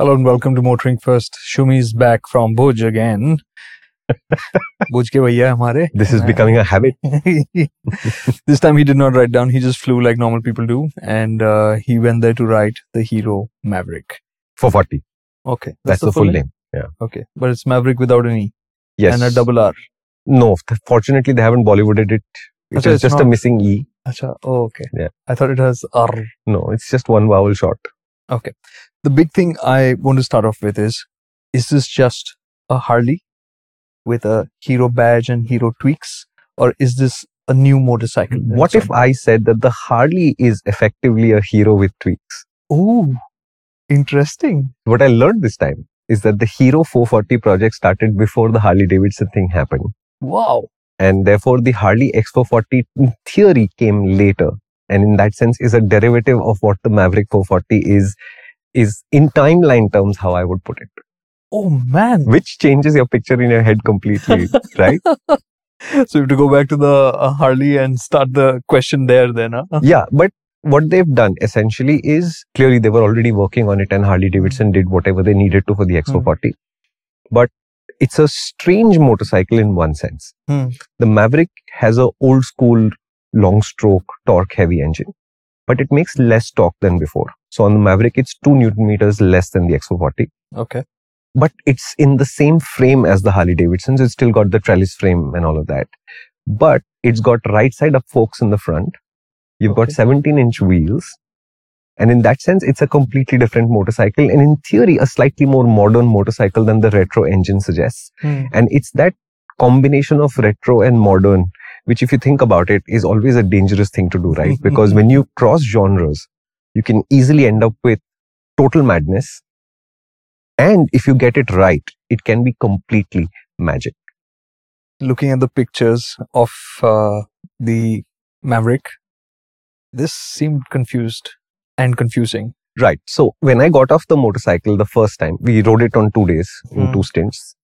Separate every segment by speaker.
Speaker 1: Hello and welcome to MotorInc First. Shumi's back from Bhuj again. Bhuj ke bhaiya hamare.
Speaker 2: This is becoming a habit.
Speaker 1: this time he did not write down. He just flew like normal people do, and uh, he went there to write the Hero Mavrick.
Speaker 2: 440.
Speaker 1: Okay,
Speaker 2: That's, the, full name.
Speaker 1: Okay, but it's Mavrick without an E
Speaker 2: Yes.
Speaker 1: and a double R.
Speaker 2: No, fortunately they haven't Bollywooded it. It
Speaker 1: Acha,
Speaker 2: is
Speaker 1: it's
Speaker 2: just
Speaker 1: not-
Speaker 2: a missing E.
Speaker 1: Acha, oh, okay.
Speaker 2: Yeah.
Speaker 1: I thought it has R.
Speaker 2: No, it's just one vowel short.
Speaker 1: The big thing I want to start off with is: Is this just a Harley with a hero badge and hero tweaks, or is this a new motorcycle?
Speaker 2: What if I said that the Harley is effectively a hero with tweaks?
Speaker 1: Oh, interesting.
Speaker 2: What I learned this time is that the Hero 440 project started before the Harley Davidson thing happened.
Speaker 1: Wow.
Speaker 2: And therefore the Harley X440 theory came later. And in that sense is a derivative of what the Mavrick 440 is, is in timeline terms how I would put it.
Speaker 1: Oh man.
Speaker 2: Which changes your picture in your head completely, right?
Speaker 1: So you have to go back to the uh, Harley and start the question there then. Huh?
Speaker 2: yeah but what they've done essentially is clearly they were already working on it and harley davidson did whatever they needed to for the x440 but it's a strange motorcycle in one sense
Speaker 1: Hmm.
Speaker 2: the Mavrick has a old school long stroke torque heavy engine but it makes less torque than before so on the Mavrick it's 2 newton meters less than the x440
Speaker 1: Okay.
Speaker 2: but it's in the same frame as the Harley Davidsons. It's still got the trellis frame and all of that. But it's got right side up forks in the front. You've got 17 inch wheels. And in that sense, it's a completely different motorcycle. And in theory, a slightly more modern motorcycle than the retro engine suggests.
Speaker 1: Hmm.
Speaker 2: And it's that combination of retro and modern, which if you think about it, is always a dangerous thing to do, right? because when you cross genres, you can easily end up with total madness. And if you get it right, it can be completely magic.
Speaker 1: Looking at the pictures of uh, the Mavrick, this seemed confused and confusing.
Speaker 2: Right. So when I got off the motorcycle the first time, we rode it on two days in
Speaker 1: Hmm.
Speaker 2: two stints.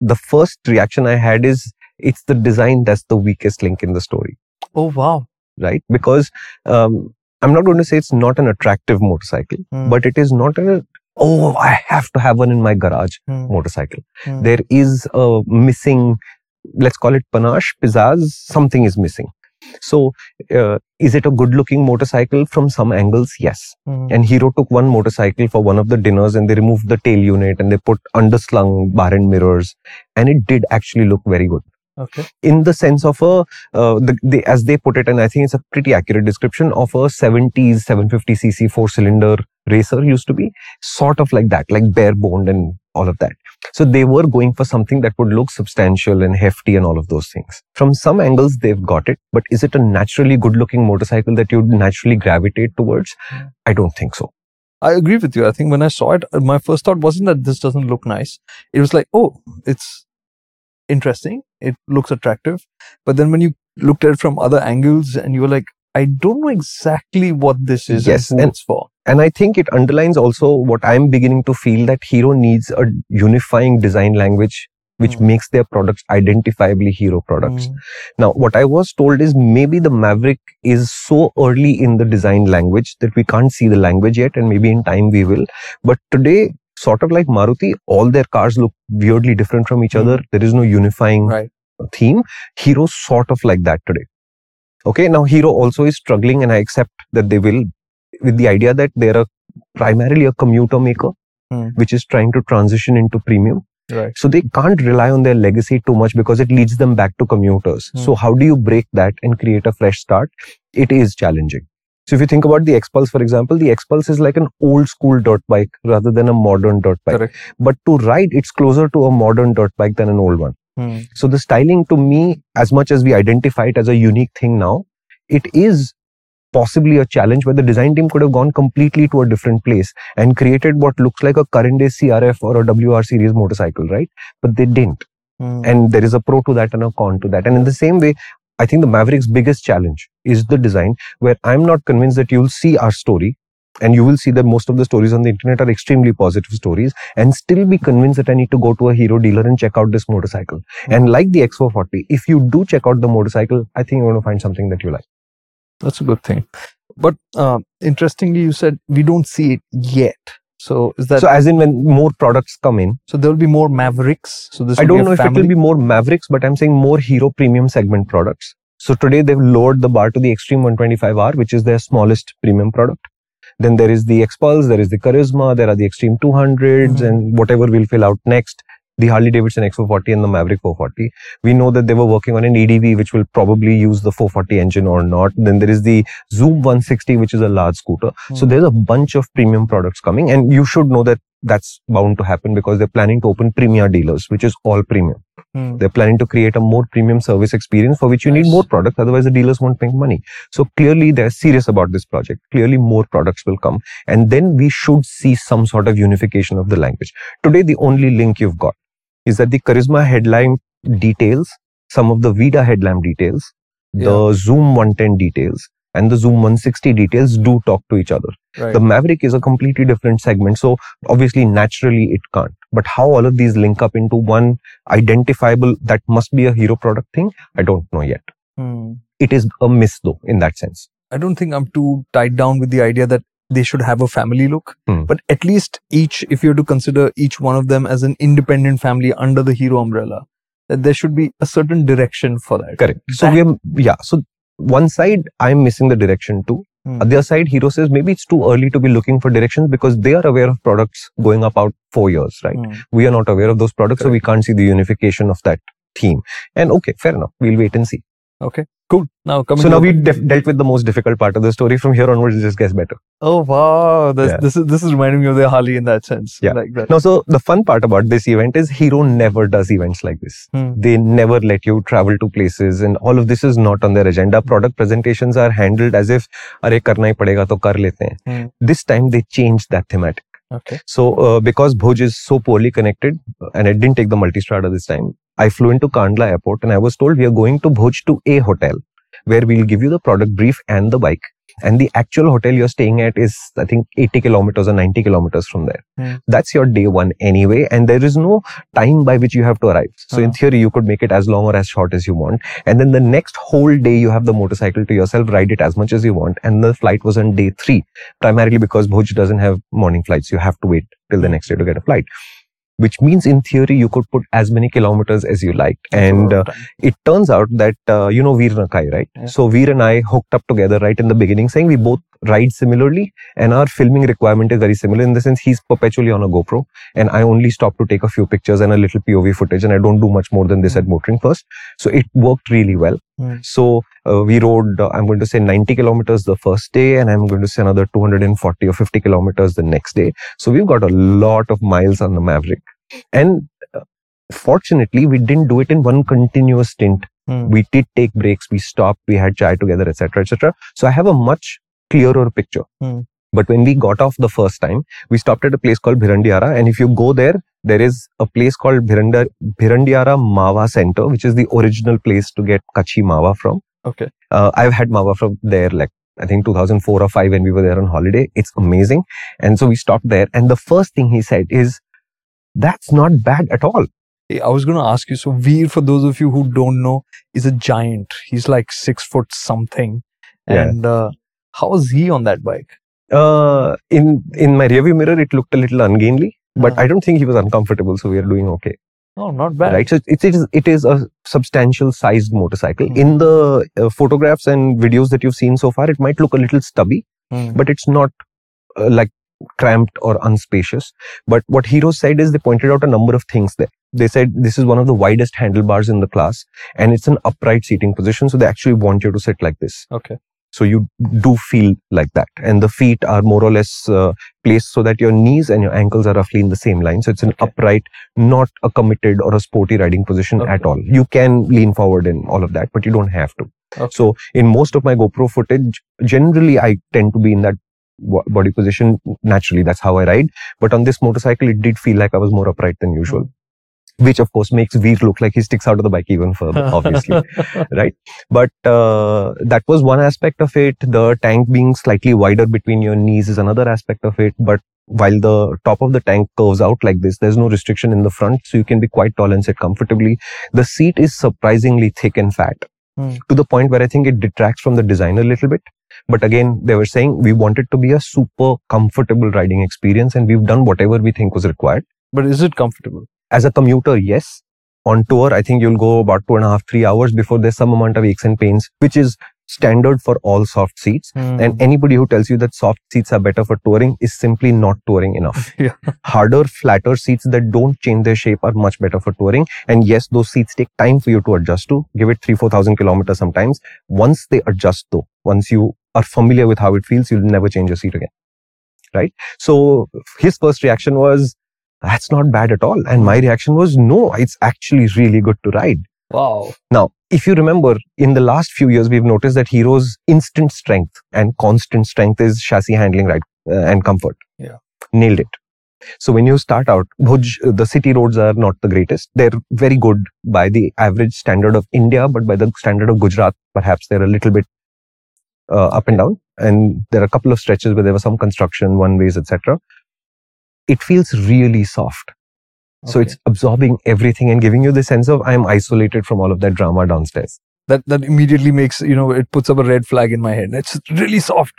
Speaker 2: The first reaction I had is it's the design that's the weakest link in the story,
Speaker 1: Oh wow.
Speaker 2: right? Because um, I'm not going to say it's not an attractive motorcycle,
Speaker 1: Hmm.
Speaker 2: but it is not a oh I have to have one in my garage
Speaker 1: Hmm.
Speaker 2: motorcycle.
Speaker 1: Hmm.
Speaker 2: There is a missing, let's call it panache, pizzazz. Something is missing. So, uh, is it a good-looking motorcycle from some angles? Yes.
Speaker 1: Hmm.
Speaker 2: And Hero took one motorcycle for one of the dinners and they removed the tail unit and they put underslung bar end mirrors and it did actually look very good
Speaker 1: Okay.
Speaker 2: in the sense of a, uh, the, they, as they put it, and I think it's a pretty accurate description of a 70s 750cc four cylinder racer used to be sort of like that, like bare boned and all of that. So they were going for something that would look substantial and hefty and all of those things. From some angles, they've got it, but is it a naturally good looking motorcycle that you'd naturally gravitate towards?
Speaker 1: Hmm.
Speaker 2: I don't think so.
Speaker 1: I agree with you. I think when I saw it, uh, my first thought wasn't that this doesn't look nice. It was like, oh, it's interesting. It looks attractive. But then when you looked at it from other angles and you were like, I don't know exactly what this is
Speaker 2: Yes,
Speaker 1: and
Speaker 2: and-
Speaker 1: it's for.
Speaker 2: And I think it underlines also what I'm beginning to feel that Hero needs a unifying design language which
Speaker 1: Hmm.
Speaker 2: makes their products identifiably Hero products.
Speaker 1: Mm.
Speaker 2: Now, what I was told is maybe the Mavrick is so early in the design language that we can't see the language yet, and maybe in time we will. But today, sort of like Maruti, all their cars look weirdly different from each
Speaker 1: Hmm.
Speaker 2: other. There is no unifying
Speaker 1: Right.
Speaker 2: theme. Hero's sort of like that today. Okay, now Hero also is struggling, and I accept that they will, with the idea that they're a primarily a commuter maker,
Speaker 1: Hmm.
Speaker 2: which is trying to transition into premium.
Speaker 1: Right.
Speaker 2: So they can't rely on their legacy too much because it leads them back to commuters.
Speaker 1: Hmm.
Speaker 2: So how do you break that and create a fresh start? It is challenging. So if you think about the Xpulse, for example, the Xpulse is like an old school dirt bike rather than a modern dirt bike.
Speaker 1: Correct.
Speaker 2: But to ride, it's closer to a modern dirt bike than an old one.
Speaker 1: Hmm.
Speaker 2: So the styling to me, as much as we identify it as a unique thing now, it is possibly a challenge where the design team could have gone completely to a different place and created what looks like a current day CRF or a WR series motorcycle, right? But they didn't.
Speaker 1: Hmm.
Speaker 2: And there is a pro to that and a con to that. And in the same way, I think the Mavrick's biggest challenge is the design where I'm not convinced that you'll see our story and you will see that most of the stories on the internet are extremely positive stories and still be convinced that I need to go to a hero dealer and check out this motorcycle. And like the X440, if you do check out the motorcycle, I think you're going to find something that you like.
Speaker 1: That's a good thing. But uh, interestingly, you said we don't see it yet. So is that
Speaker 2: so as in when more products come in, so
Speaker 1: there will be more Mavricks. So this
Speaker 2: I don't know if it will be more Mavricks, but I'm saying more hero premium segment products. So today they've lowered the bar to the Xtreme 125R, which is their smallest premium product. Then there is the Xpulse, there is the Karizma, there are the Xtreme 200s,
Speaker 1: Mhm.
Speaker 2: and whatever we'll fill out next. The Harley Davidson X440 and the Mavrick 440. We know that they were working on an EDV, which will probably use the 440 engine or not. Then there is the Xoom 160, which is a large scooter. So
Speaker 1: Hmm.
Speaker 2: there's a bunch of premium products coming, and you should know that that's bound to happen because they're planning to open premier dealers, which is all premium.
Speaker 1: Hmm.
Speaker 2: They're planning to create a more premium service experience for which you need more products. Otherwise, the dealers won't make money. So clearly, they're serious about this project. Clearly, more products will come, and then we should see some sort of unification of the language. Today, the only link you've got is that the Karizma headline details, some of the Vida headlamp details, the Xoom 110 details, and the Xoom 160 details do talk to each other.
Speaker 1: Right.
Speaker 2: The Mavrick is a completely different segment. So obviously, naturally, it can't. But how all of these link up into one identifiable, that must be a hero product thing, I don't know yet.
Speaker 1: Hmm.
Speaker 2: It is a miss though, in that sense.
Speaker 1: I don't think I'm too tied down with the idea that they should have a family look.
Speaker 2: Hmm.
Speaker 1: But at least each, if you were to consider each one of them as an independent family under the hero umbrella, that there should be a certain direction for that.
Speaker 2: Correct. So
Speaker 1: That-
Speaker 2: we are, yeah. So one side, I'm missing the direction too.
Speaker 1: Hmm.
Speaker 2: Other side, Hero says maybe it's too early to be looking for directions because they are aware of products going up out four years, right?
Speaker 1: Hmm.
Speaker 2: We are not aware of those products, so we can't see the unification of that theme. And okay, fair enough. We'll wait and see.
Speaker 1: Okay, Cool. Now coming.
Speaker 2: So now we def- dealt with the most difficult part of the story. From here onwards, it just gets better.
Speaker 1: Oh wow! This,
Speaker 2: yeah.
Speaker 1: this is this is reminding me of the Harley in that sense.
Speaker 2: Yeah.
Speaker 1: Like that.
Speaker 2: Now, so the fun part about this event is Hero never does events like this.
Speaker 1: Hmm.
Speaker 2: They never let you travel to places, and all of this is not on their agenda. Product presentations are handled as if, "Arey karna hi padega to कर लेते
Speaker 1: hmm.
Speaker 2: This time they changed that thematic.
Speaker 1: Okay.
Speaker 2: So uh, because Bhuj is so poorly connected, uh, and I didn't take the Multistrada this time, I flew into Kandla airport, and I was told we are going to Bhuj to a hotel, where we'll give you the product brief and the bike. And the actual hotel you're staying at is, I think, 80 kilometers or 90 kilometers from there.
Speaker 1: Hmm.
Speaker 2: That's your day one anyway. And there is no time by which you have to arrive. So in
Speaker 1: Uh-huh.
Speaker 2: theory, you could make it as long or as short as you want. And then the next whole day, you have the motorcycle to yourself, ride it as much as you want. And the flight was on day three, primarily because Bhuj doesn't have morning flights. You have to wait till the next day to get a flight. Which means in theory, you could put as many kilometers as you liked. And uh, it turns out that uh, you know Veer Nakai, right?
Speaker 1: Yeah.
Speaker 2: So Veer and I hooked up together right in the beginning, saying we both ride similarly, and our filming requirement is very similar in the sense he's perpetually on a GoPro, and I only stop to take a few pictures and a little POV footage, and I don't do much more than this at MotorInc First. So it worked really well.
Speaker 1: Hmm.
Speaker 2: So uh, we rode, uh, I'm going to say 90 kilometers the first day, and I'm going to say another 240 or 50 kilometers the next day. So we've got a lot of miles on the Mavrick, and uh, fortunately, we didn't do it in one continuous stint
Speaker 1: Hmm.
Speaker 2: we did take breaks we stopped we had chai together etc etc so i have a much clearer picture
Speaker 1: Hmm.
Speaker 2: but when we got off the first time we stopped at a place called bhirandiara and if you go there there is a place called Bhiranda, bhirandiara mawa center which is the original place to get kachi mawa from
Speaker 1: Okay.
Speaker 2: uh, i've had mawa from there like I think 2004 or 5 when we were there on holiday. It's amazing. And so we stopped there. And the first thing he said is, that's not bad at all.
Speaker 1: I was going to ask you. So Veer, for those of you who don't know, is a giant. He's like six foot something.
Speaker 2: Yeah.
Speaker 1: And uh, how is he on that bike?
Speaker 2: Uh, in in my rearview mirror, it looked a little ungainly, but
Speaker 1: Uh-huh.
Speaker 2: I don't think he was uncomfortable, so we are doing okay,
Speaker 1: Oh, not bad.
Speaker 2: right? So it, it is it is a substantial sized motorcycle.
Speaker 1: Hmm.
Speaker 2: In the uh, photographs and videos that you've seen so far, it might look a little stubby,
Speaker 1: Hmm.
Speaker 2: but it's not uh, like cramped or unspacious. But what Hero said is they pointed out a number of things there. They said this is one of the widest handlebars in the class, and it's an upright seating position, so they actually want you to sit like this.
Speaker 1: Okay.
Speaker 2: So you do feel like that. And the feet are more or less uh, placed so that your knees and your ankles are roughly in the same line. So it's an
Speaker 1: Okay.
Speaker 2: upright, not a committed or a sporty riding position at all. You can lean forward and all of that, but you don't have to.
Speaker 1: Okay.
Speaker 2: So in most of my GoPro footage, generally I tend to be in that body position naturally. That's how I ride. But on this motorcycle, it did feel like I was more upright than usual. Which of course makes Veer look like he sticks out of the bike even further, obviously right? But uh, that was one aspect of it. The tank being slightly wider between your knees is another aspect of it. But while the top of the tank curves out like this, there's no restriction in the front, so you can be quite tall and sit comfortably. The seat is surprisingly thick and fat.
Speaker 1: Hmm.
Speaker 2: To the point where I think it detracts from the design a little bit. But again, they were saying we want it to be a super comfortable riding experience and we've done whatever we think was required.
Speaker 1: But is it comfortable?
Speaker 2: As a commuter, yes. On tour, I think you'll go about two and a half, three hours before there's some amount of aches and pains, which is standard for all soft seats.
Speaker 1: Hmm.
Speaker 2: And anybody who tells you that soft seats are better for touring is simply not touring enough.
Speaker 1: Yeah.
Speaker 2: Harder, flatter seats that don't change their shape are much better for touring. And yes, those seats take time for you to adjust to. Give it three, 4,000 kilometers sometimes. Once they adjust though, once you are familiar with how it feels, you'll never change your seat again. Right? So his first reaction was, that's not bad at all. And my reaction was, no, it's actually really good to ride.
Speaker 1: wow.
Speaker 2: Now, if you remember, in the last few years, we've noticed that Hero's instant strength and constant strength is chassis handling right uh, and comfort.
Speaker 1: Yeah.
Speaker 2: Nailed it. So when you start out, Bhuj, uh, the city roads are not the greatest. They're very good by the average standard of India, but by the standard of Gujarat, perhaps they're a little bit uh, up and down. And there are a couple of stretches where there was some construction, one ways, etc. It feels really soft. So
Speaker 1: Okay.
Speaker 2: it's absorbing everything and giving you the sense of I'm isolated from all of that drama downstairs.
Speaker 1: that that immediately makes you know it puts up a red flag in my head. It's really soft,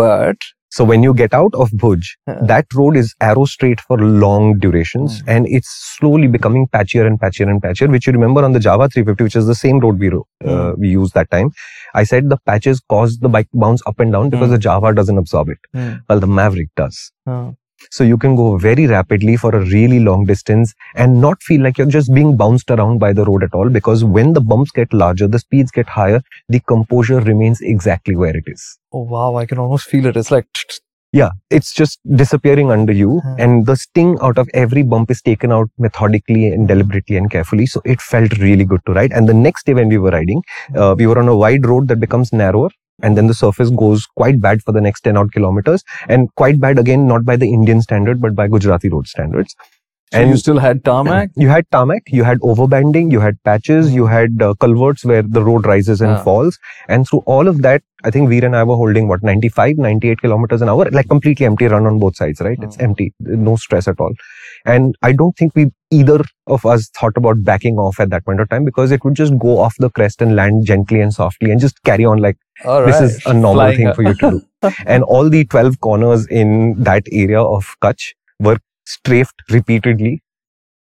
Speaker 1: but
Speaker 2: So when you get out of Bhuj,
Speaker 1: uh,
Speaker 2: that road is arrow straight for long durations
Speaker 1: Mm.
Speaker 2: and it's slowly becoming patchier and patchier and patchier, which you remember on the Jawa 350, which is the same road we, ro- uh,
Speaker 1: Mm.
Speaker 2: we used that time. I said the patches cause the bike to bounce up and down because
Speaker 1: Mm.
Speaker 2: the Jawa doesn't absorb it. Well, the Mavrick does. So you can go very rapidly for a really long distance and not feel like you're just being bounced around by the road at all because when the bumps get larger, the speeds get higher, the composure remains exactly where it is.
Speaker 1: oh wow, I can almost feel it. It's like
Speaker 2: Yeah, it's just disappearing under you,
Speaker 1: Hmm.
Speaker 2: and the sting out of every bump is taken out methodically and deliberately and carefully. So it felt really good to ride. And the next day, when we were riding, uh, we were on a wide road that becomes narrower, and then the surface goes quite bad for the next 10 odd kilometers, and quite bad again, not by the Indian standard, but by Gujarati road standards.
Speaker 1: So
Speaker 2: And-
Speaker 1: you still had tarmac.
Speaker 2: You had tarmac, you had overbanding, you had patches, you had uh, culverts where the road rises and
Speaker 1: Ah.
Speaker 2: falls. And through all of that, I think Veer and I were holding what, 95, 98 kilometers an hour, like completely empty run on both sides, right? It's
Speaker 1: Mm.
Speaker 2: empty, no stress at all. And I don't think we, either of us thought about backing off at that point of time because it would just go off the crest and land gently and softly and just carry on like
Speaker 1: All
Speaker 2: this is a normal
Speaker 1: flying
Speaker 2: thing
Speaker 1: up.
Speaker 2: for you to do. and all the 12 corners in that area of Kutch were strafed repeatedly.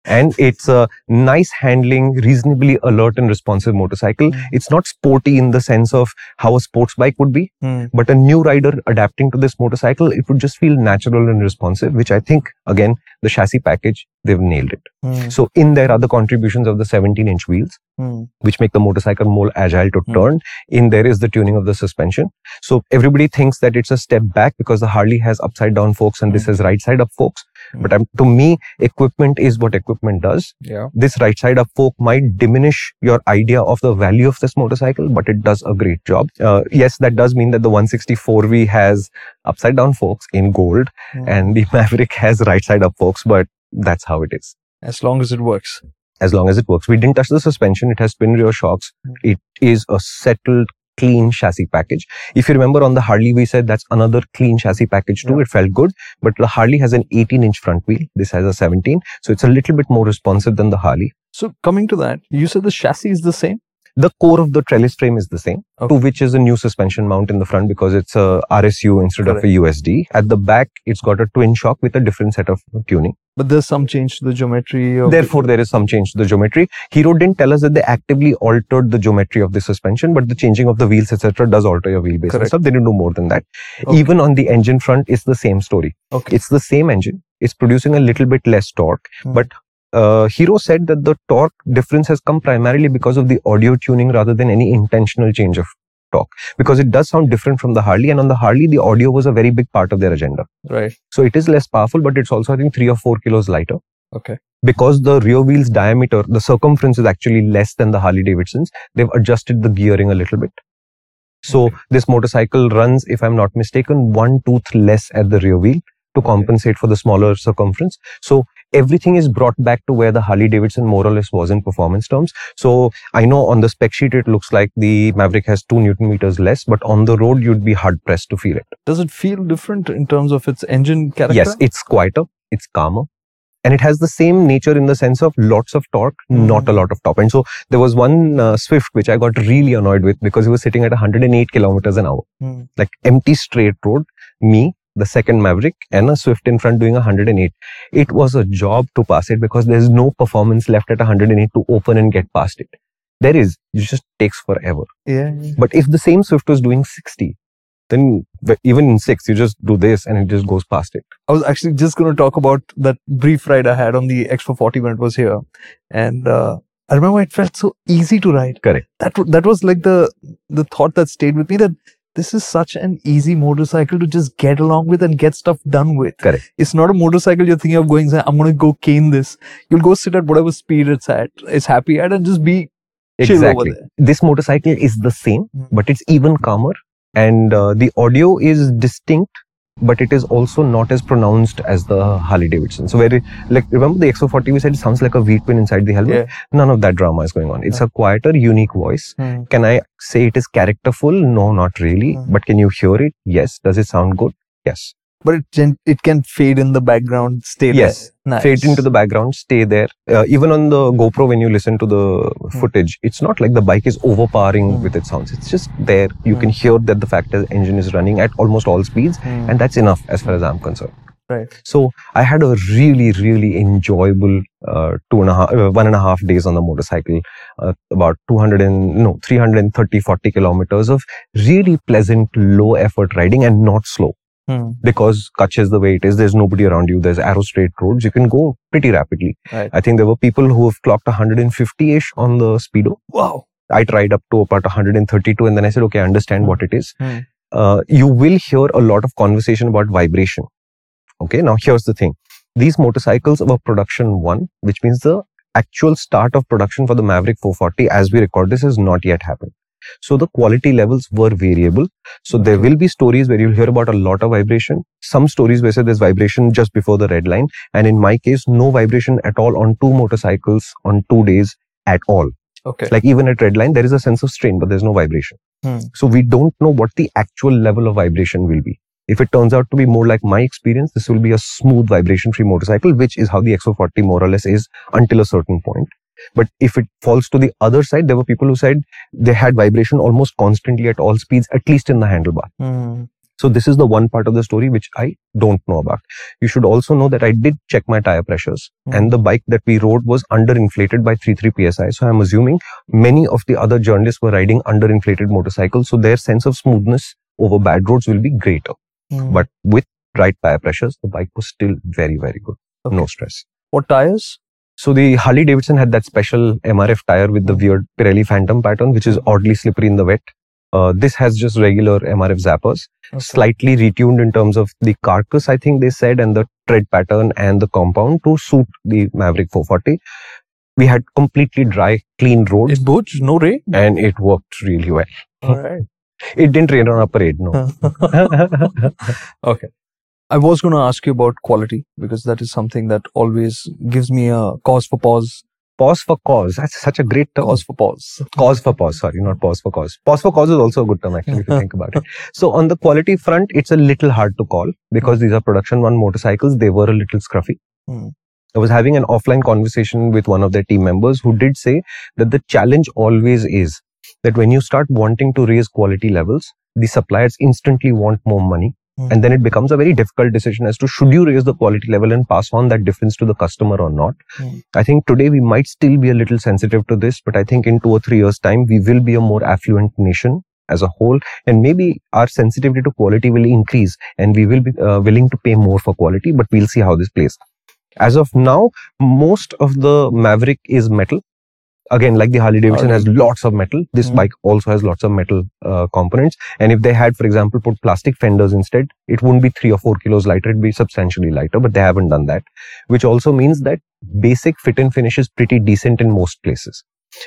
Speaker 2: And it's a nice handling, reasonably alert and responsive motorcycle.
Speaker 1: Mm.
Speaker 2: It's not sporty in the sense of how a sports bike would be,
Speaker 1: Hmm,
Speaker 2: but a new rider adapting to this motorcycle, it would just feel natural and responsive, which I think, again, the chassis package, they've nailed it.
Speaker 1: hmm,
Speaker 2: So in there are the contributions of the 17 inch wheels
Speaker 1: hmm.
Speaker 2: which make the motorcycle more agile to
Speaker 1: Hmm.
Speaker 2: turn. In there is the tuning of the suspension. So everybody thinks that it's a step back because the Harley has upside down forks and this
Speaker 1: Hmm.
Speaker 2: has right side up forks.
Speaker 1: Hmm.
Speaker 2: But um, to me, equipment is what equipment does.
Speaker 1: Yeah.
Speaker 2: This right side up fork might diminish your idea of the value of this motorcycle, but it does a great job. Uh, yes, that does mean that the 164V has upside down forks in gold
Speaker 1: Hmm.
Speaker 2: and the Mavrick has right side up forks, but that's how it is
Speaker 1: as long as it works.
Speaker 2: as long as it works. We didn't touch the suspension. It has twin rear shocks.
Speaker 1: Mm.
Speaker 2: It is a settled, clean chassis package. If you remember on the Harley, we said that's another clean chassis package too.
Speaker 1: Yeah.
Speaker 2: It felt good, but the Harley has an 18 inch front wheel. This has a 17. So it's a little bit more responsive than the Harley.
Speaker 1: So coming to that, you said the chassis is the same.
Speaker 2: The core of the trellis frame is the same,
Speaker 1: Okay.
Speaker 2: to which is a new suspension mount in the front because it's a RSU instead of a USD. At the back, it's got a twin shock with a different set of tuning.
Speaker 1: But there's some change to the geometry. Of
Speaker 2: Therefore, there is some change to the geometry. Hero didn't tell us that they actively altered the geometry of the suspension, but the changing of the wheels, etc., does alter your wheelbase and stuff. They didn't do more than that.
Speaker 1: Okay.
Speaker 2: Even on the engine front, it's the same story.
Speaker 1: Okay.
Speaker 2: It's the same engine. It's producing a little bit less torque,
Speaker 1: Hmm.
Speaker 2: but uh, Hero said that the torque difference has come primarily because of the audio tuning rather than any intentional change of torque. Because it does sound different from the Harley, and on the Harley, the audio was a very big part of their agenda.
Speaker 1: right.
Speaker 2: So it is less powerful, but it's also I think three or four kilos lighter
Speaker 1: Okay.
Speaker 2: because the rear wheel's diameter, the circumference is actually less than the Harley Davidson's, they've adjusted the gearing a little bit. So
Speaker 1: Okay.
Speaker 2: this motorcycle runs, if I'm not mistaken, one tooth less at the rear wheel to compensate for the smaller circumference. So everything is brought back to where the Harley Davidson more or less was in performance terms. So I know on the spec sheet it looks like the Mavrick has two newton meters less, but on the road you'd be hard pressed to feel it.
Speaker 1: Does it feel different in terms of its engine character?
Speaker 2: Yes, it's quieter, it's calmer. and it has the same nature in the sense of lots of torque,
Speaker 1: Mm.
Speaker 2: not a lot of top. And so there was one uh, Swift which I got really annoyed with because he was sitting at 108 kilometers an hour,
Speaker 1: Mm.
Speaker 2: like empty straight road. Me, the second Mavrick, and a Swift in front doing 108. It was a job to pass it because there's no performance left at 108 to open and get past it. There is, it just takes forever.
Speaker 1: Yeah.
Speaker 2: But if the same Swift was doing 60, then even in six, you just do this and it just goes past it.
Speaker 1: I was actually just going to talk about that brief ride I had on the X440 when it was here, and uh, I remember it felt so easy to ride.
Speaker 2: Correct.
Speaker 1: That that was like the the thought that stayed with me that this is such an easy motorcycle to just get along with and get stuff done with.
Speaker 2: Correct.
Speaker 1: It's not a motorcycle you're thinking of going. say, I'm going to go cane this. You'll go sit at whatever speed it's at, it's happy at, and just be chill
Speaker 2: Exactly.
Speaker 1: over there.
Speaker 2: This motorcycle is the same,
Speaker 1: Mm.
Speaker 2: but it's even calmer and uh, the audio is distinct. But it is also not as pronounced as the Harley Davidson. So, very like remember the X440 we said it sounds like a V twin inside the helmet.
Speaker 1: Yeah.
Speaker 2: None of that drama is going on. It's a quieter, unique voice.
Speaker 1: Mm.
Speaker 2: Can I say it is characterful? No, not really.
Speaker 1: Mm.
Speaker 2: But can you hear it? Yes. Does it sound good? Yes.
Speaker 1: But it gen- it can fade in the background, stay
Speaker 2: Yes.
Speaker 1: there. Nice.
Speaker 2: fade into the background, stay there. Uh, even on the GoPro, when you listen to the footage, it's not like the bike is overpowering
Speaker 1: Hmm.
Speaker 2: with its sounds. It's just there. You
Speaker 1: Hmm.
Speaker 2: can hear that the factor engine is running at almost all speeds,
Speaker 1: Mm.
Speaker 2: and that's enough as far as I'm concerned.
Speaker 1: right.
Speaker 2: So I had a really, really enjoyable uh, two and a half, uh, one and a half days on the motorcycle. Uh, about 200 and no 330, 40 kilometers of really pleasant, low effort riding and not slow
Speaker 1: Mm.
Speaker 2: because Kutch is the way it is. There's nobody around you. There's arrow straight roads. You can go pretty rapidly.
Speaker 1: Right.
Speaker 2: I think there were people who have clocked 150-ish on the speedo.
Speaker 1: Wow.
Speaker 2: I tried up to about 132 and then I said, okay, I understand
Speaker 1: Hmm.
Speaker 2: what it is.
Speaker 1: Hmm.
Speaker 2: Uh, you will hear a lot of conversation about vibration. Okay. Now here's the thing. These motorcycles were production one, which means the actual start of production for the Mavrick 440 as we record this has not yet happened. So the quality levels were variable. So there will be stories where you'll hear about a lot of vibration. Some stories where say there's vibration just before the red line. And in my case, no vibration at all on two motorcycles on two days at all.
Speaker 1: Okay.
Speaker 2: Like even at red line, there is a sense of strain, but there's no vibration.
Speaker 1: Hmm.
Speaker 2: So we don't know what the actual level of vibration will be. If it turns out to be more like my experience, this will be a smooth vibration free motorcycle, which is how the X440 more or less is until a certain point. But if it falls to the other side, there were people who said they had vibration almost constantly at all speeds, at least in the handlebar.
Speaker 1: Mm.
Speaker 2: So this is the one part of the story which I don't know about. You should also know that I did check my tire pressures
Speaker 1: Hmm.
Speaker 2: and the bike that we rode was underinflated by 33 psi. So I'm assuming many of the other journalists were riding underinflated motorcycles. So their sense of smoothness over bad roads will be greater.
Speaker 1: Mm.
Speaker 2: But with right tire pressures, the bike was still very, very good.
Speaker 1: Okay.
Speaker 2: No stress.
Speaker 1: what tires?
Speaker 2: So the Harley Davidson had that special MRF tire with the weird Pirelli Phantom pattern, which is oddly slippery in the wet. Uh, this has just regular MRF zappers
Speaker 1: Okay.
Speaker 2: slightly retuned in terms of the carcass, I think they said, and the tread pattern and the compound to suit the Mavrick 440. We had completely dry, clean roads
Speaker 1: In Bhuj, no rain.
Speaker 2: and it worked really well.
Speaker 1: All right.
Speaker 2: It didn't rain on our parade, no.
Speaker 1: okay. I was going to ask you about quality because that is something that always gives me a cause for pause.
Speaker 2: pause for cause. That's such a great term.
Speaker 1: Cause for pause.
Speaker 2: Cause for pause, sorry, not pause for cause. Pause for cause is also a good term, actually, if you think about it. So, on the quality front, it's a little hard to call because these are production one motorcycles. They were a little scruffy.
Speaker 1: Hmm.
Speaker 2: I was having an offline conversation with one of their team members who did say that the challenge always is that when you start wanting to raise quality levels, the suppliers instantly want more money.
Speaker 1: Hmm.
Speaker 2: And then it becomes a very difficult decision as to should you raise the quality level and pass on that difference to the customer or not.
Speaker 1: Hmm.
Speaker 2: I think today we might still be a little sensitive to this, but I think in two or three years' time, we will be a more affluent nation as a whole, and maybe our sensitivity to quality will increase and we will be uh, willing to pay more for quality, but we'll see how this plays. As of now, most of the Mavrick is metal. Again, like the Harley Davidson has lots of metal, this
Speaker 1: Hmm.
Speaker 2: bike also has lots of metal uh, components. And if they had, for example, put plastic fenders instead, it wouldn't be three or four kilos lighter, it'd be substantially lighter, but they haven't done that, which also means that basic fit and finish is pretty decent in most places.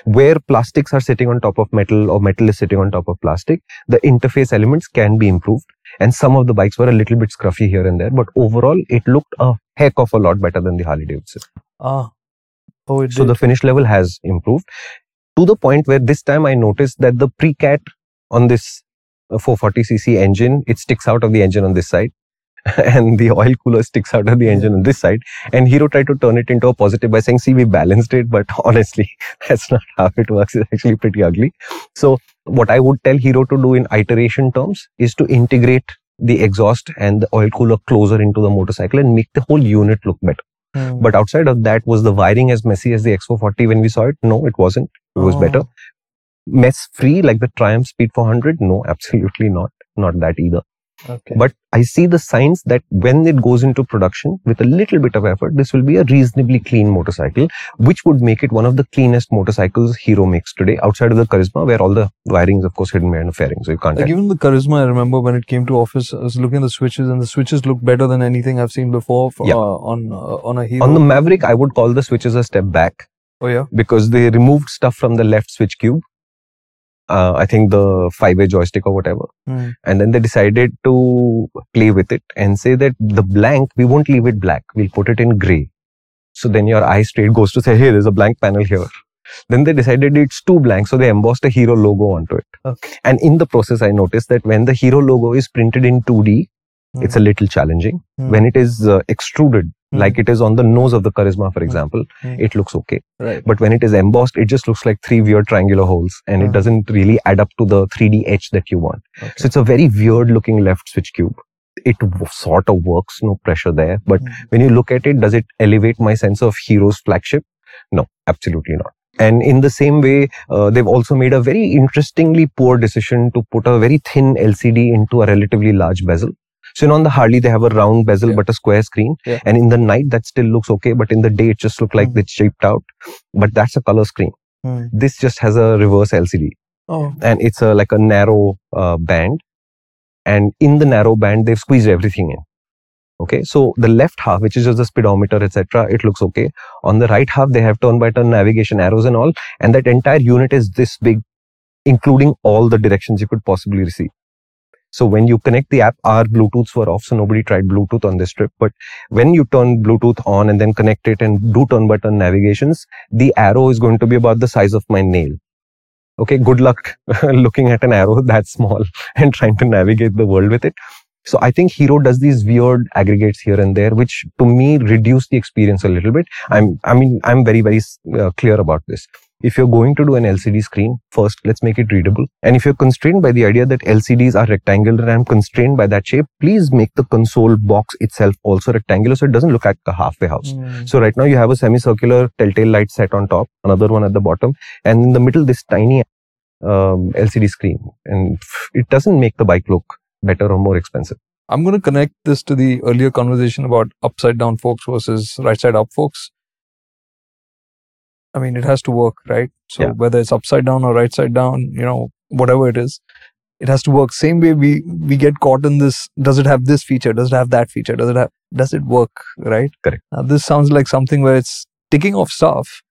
Speaker 2: Where plastics are sitting on top of metal or metal is sitting on top of plastic, the interface elements can be improved. And some of the bikes were a little bit scruffy here and there, but overall it looked a heck of a lot better than the Harley Davidson.
Speaker 1: Ah. Oh, it
Speaker 2: So
Speaker 1: did.
Speaker 2: the finish level has improved to the point where this time I noticed that the pre-cat on this uh, 440cc engine, it sticks out of the engine on this side. and the oil cooler sticks out of the engine on this side. And Hero tried to turn it into a positive by saying, see, we balanced it, but honestly, that's not how it works. It's actually pretty ugly. So what I would tell Hero to do in iteration terms is to integrate the exhaust and the oil cooler closer into the motorcycle and make the whole unit look better.
Speaker 1: Hmm.
Speaker 2: But outside of that, was the wiring as messy as the X440 when we saw it? No, it wasn't. It was
Speaker 1: Oh.
Speaker 2: better. Mess free like the Triumph Speed 400? No, absolutely not. Not that either.
Speaker 1: Okay.
Speaker 2: But I see the signs that when it goes into production with a little bit of effort, this will be a reasonably clean motorcycle, which would make it one of the cleanest motorcycles Hero makes today, outside of the Karizma, where all the wiring is, of course, hidden behind a fairing. So you can't.
Speaker 1: Like even the Karizma, I remember when it came to office, I was looking at the switches, and the switches look better than anything I've seen before for,
Speaker 2: Yeah.
Speaker 1: uh, on uh, on a hero.
Speaker 2: On the Mavrick, I would call the switches a step back
Speaker 1: oh yeah,
Speaker 2: because they removed stuff from the left switch cube. Uh, I think the five-way joystick or whatever.
Speaker 1: Hmm.
Speaker 2: And then they decided to play with it and say that the blank, we won't leave it black. We'll put it in gray. So then your eye straight goes to say, hey, there's a blank panel here. Then they decided it's too blank. So they embossed a hero logo onto it.
Speaker 1: Okay.
Speaker 2: And in the process, I noticed that when the hero logo is printed in 2D, it's a little challenging.
Speaker 1: Hmm.
Speaker 2: When it is uh, extruded,
Speaker 1: Hmm.
Speaker 2: like it is on the nose of the Karizma, for example,
Speaker 1: Hmm.
Speaker 2: it looks okay.
Speaker 1: right.
Speaker 2: But when it is embossed, it just looks like three weird triangular holes and
Speaker 1: Hmm.
Speaker 2: it doesn't really add up to the 3D edge that you want.
Speaker 1: Okay.
Speaker 2: So it's a very weird looking left switch cube. It w- sort of works, no pressure there. But
Speaker 1: Hmm.
Speaker 2: when you look at it, does it elevate my sense of Hero's flagship? No, absolutely not. And in the same way, uh, they've also made a very interestingly poor decision to put a very thin LCD into a relatively large bezel. So you know, on the Harley, they have a round bezel
Speaker 1: Yeah.
Speaker 2: but a square screen.
Speaker 1: Yeah.
Speaker 2: And in the night, that still looks okay. But in the day, it just looked like
Speaker 1: Hmm.
Speaker 2: they chipped out. But that's a color screen.
Speaker 1: Hmm.
Speaker 2: This just has a reverse LCD
Speaker 1: Oh,
Speaker 2: and it's a like a narrow uh, band and in the narrow band they've squeezed everything in okay so the left half which is just the speedometer etc it looks okay on the right half they have turn by turn navigation arrows and all and that entire unit is this big including all the directions you could possibly receive so when you connect the app our bluetooths were off so nobody tried bluetooth on this trip. But when you turn bluetooth on and then connect it and do turn by turn navigations the arrow is going to be about the size of my nail. Okay good luck looking at an arrow that small and trying to navigate the world with it. So i think hero does these weird aggregates here and there which to me reduce the experience a little bit. I'm i mean i'm very very uh, clear about this if you're going to do an lcd screen first let's make it readable and if you're constrained by the idea that lcds are rectangular and i'm constrained by that shape please make the console box itself also rectangular so it doesn't look like a halfway house
Speaker 1: Hmm.
Speaker 2: so right now you have a semicircular telltale light set on top, another one at the bottom, and in the middle this tiny um, LCD screen, and it doesn't make the bike look better or more expensive.
Speaker 1: I'm going to connect this to the earlier conversation about upside down forks versus right side up forks. I mean, it has to work, right? So
Speaker 2: Yeah.
Speaker 1: whether it's upside down or right side down, you know, whatever it is, it has to work. Same way we we get caught in this. Does it have this feature? Does it have that feature? Does it have? Does it work? Right?
Speaker 2: Correct.
Speaker 1: Now, this sounds like something where it's ticking off stuff,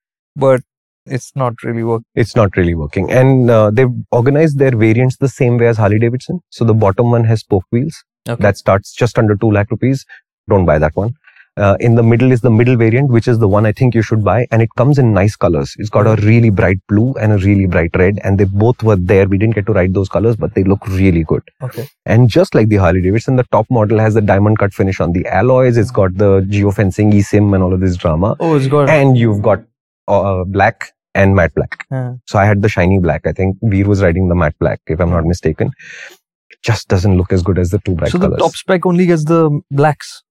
Speaker 1: but it's not really working.
Speaker 2: It's not really working, and uh, they've organized their variants the same way as Harley Davidson. So the bottom one has spoke wheels
Speaker 1: Okay.
Speaker 2: that starts just under two lakh rupees. Don't buy that one. Uh, in the middle is the middle variant, which is the one I think you should buy, and it comes in nice colors. It's got a really bright blue and a really bright red, and they both were there. We didn't get to ride those colors, but they look really good.
Speaker 1: Okay.
Speaker 2: And just like the Harley Davidson, the top model has the diamond cut finish on the alloys. It's got the geofencing, eSIM, and all of this drama.
Speaker 1: Oh, it's got.
Speaker 2: And you've got uh, black and matte black. So I had the shiny black. I think Veer was riding the matte black, if I'm not mistaken. It just doesn't look as good as the two bright
Speaker 1: so the
Speaker 2: colors.
Speaker 1: top spec only gets the blacks.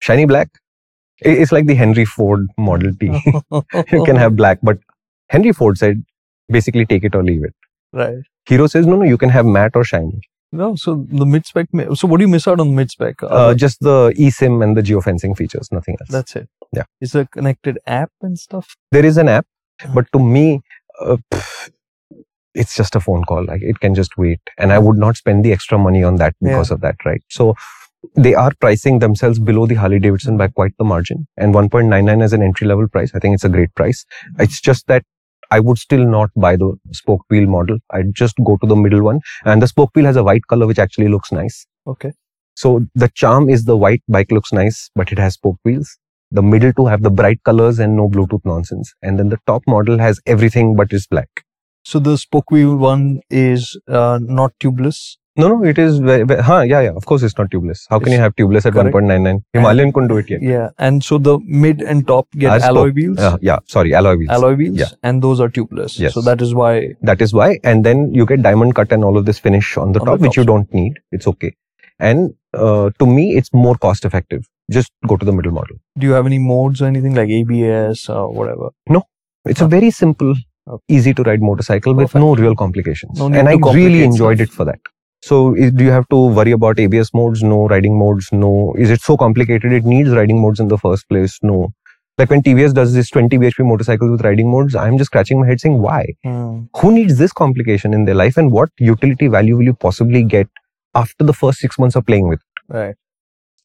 Speaker 2: Shiny black. It's like the Henry Ford Model T. you can have black, but Henry Ford said basically take it or leave it.
Speaker 1: right.
Speaker 2: Hero says no, no, you can have matte or shiny.
Speaker 1: No, so the mid spec. So what do you miss out on the mid spec?
Speaker 2: Uh, just the eSIM and the geofencing features, nothing else.
Speaker 1: that's it.
Speaker 2: Yeah.
Speaker 1: Is there a connected app and stuff?
Speaker 2: there is an app, but to me, uh, pff, it's just a phone call. Like it can just wait, and I would not spend the extra money on that because of that, right? So they are pricing themselves below the Harley Davidson by quite the margin, and 1.99 as an entry level price. I think it's a great price. It's just that. I would still not buy the spoke wheel model. I'd just go to the middle one. And the spoke wheel has a white color, which actually looks nice.
Speaker 1: Okay.
Speaker 2: So the charm is the white bike looks nice, but it has spoke wheels. The middle two have the bright colors and no Bluetooth nonsense. And then the top model has everything but is black.
Speaker 1: So the spoke wheel one is uh, not tubeless.
Speaker 2: No, no, it is very, very huh, yeah, yeah. Of course, it's not tubeless. How can
Speaker 1: It's-
Speaker 2: you have tubeless at
Speaker 1: Correct.
Speaker 2: 1.99? Himalayan couldn't do it yet.
Speaker 1: Yeah, and so the mid and top get
Speaker 2: As
Speaker 1: alloy
Speaker 2: top.
Speaker 1: wheels,
Speaker 2: Uh, yeah, sorry, alloy wheels.
Speaker 1: alloy wheels,
Speaker 2: Yeah.
Speaker 1: and those are tubeless.
Speaker 2: Yes.
Speaker 1: So that is why.
Speaker 2: That is why, and then you get diamond cut and all of this finish on the
Speaker 1: On the
Speaker 2: top, which you don't need. It's okay. And uh, to me, it's more cost effective. Just go to the middle model.
Speaker 1: Do you have any modes or anything like ABS or whatever?
Speaker 2: No, it's a
Speaker 1: Oh.
Speaker 2: very simple,
Speaker 1: Okay.
Speaker 2: easy to ride motorcycle with no real complications.
Speaker 1: No need
Speaker 2: and I really enjoyed
Speaker 1: stuff.
Speaker 2: it for that. So, is, do you have to worry about ABS modes? No. Riding modes? No. Is it so complicated? It needs riding modes in the first place? No. Like when TVS does this 20 bhp motorcycles with riding modes, I'm just scratching my head saying, why?
Speaker 1: Hmm.
Speaker 2: Who needs this complication in their life? And what utility value will you possibly get after the first six months of playing with? It?
Speaker 1: Right.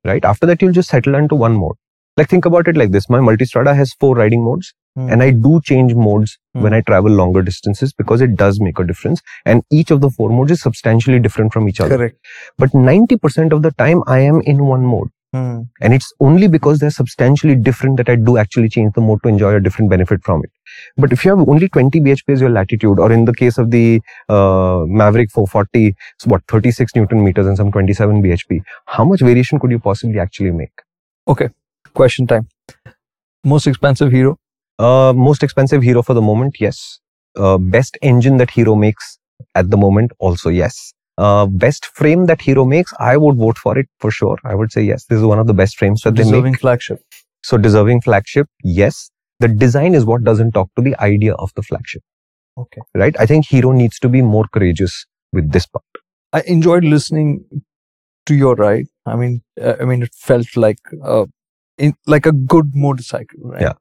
Speaker 2: right? After that, you'll just settle into one mode. Like think about it like this: my Multistrada has four riding modes,
Speaker 1: Hmm.
Speaker 2: and I do change modes
Speaker 1: Hmm.
Speaker 2: when I travel longer distances because it does make a difference. And each of the four modes is substantially different from each other.
Speaker 1: Correct.
Speaker 2: But ninety percent of the time, I am in one mode,
Speaker 1: Hmm.
Speaker 2: and it's only because they're substantially different that I do actually change the mode to enjoy a different benefit from it. But if you have only 20 bhp as your latitude, or in the case of the uh, Mavrick 440, it's what 36 newton meters and some 27 bhp, how much variation could you possibly actually make?
Speaker 1: Okay, question time. Most expensive hero?
Speaker 2: Uh, most expensive hero for the moment, yes. Uh, best engine that hero makes at the moment, also yes. Uh, best frame that hero makes, I would vote for it for sure. I would say yes. This is one of the best frames that they make.
Speaker 1: Deserving flagship.
Speaker 2: So deserving flagship, yes. The design is what doesn't talk to the idea of the flagship,
Speaker 1: Okay.
Speaker 2: right? I think hero needs to be more courageous with this part.
Speaker 1: I enjoyed listening to your ride. I mean, uh, I mean, it felt like uh, in, like a good motorcycle, right?
Speaker 2: Yeah.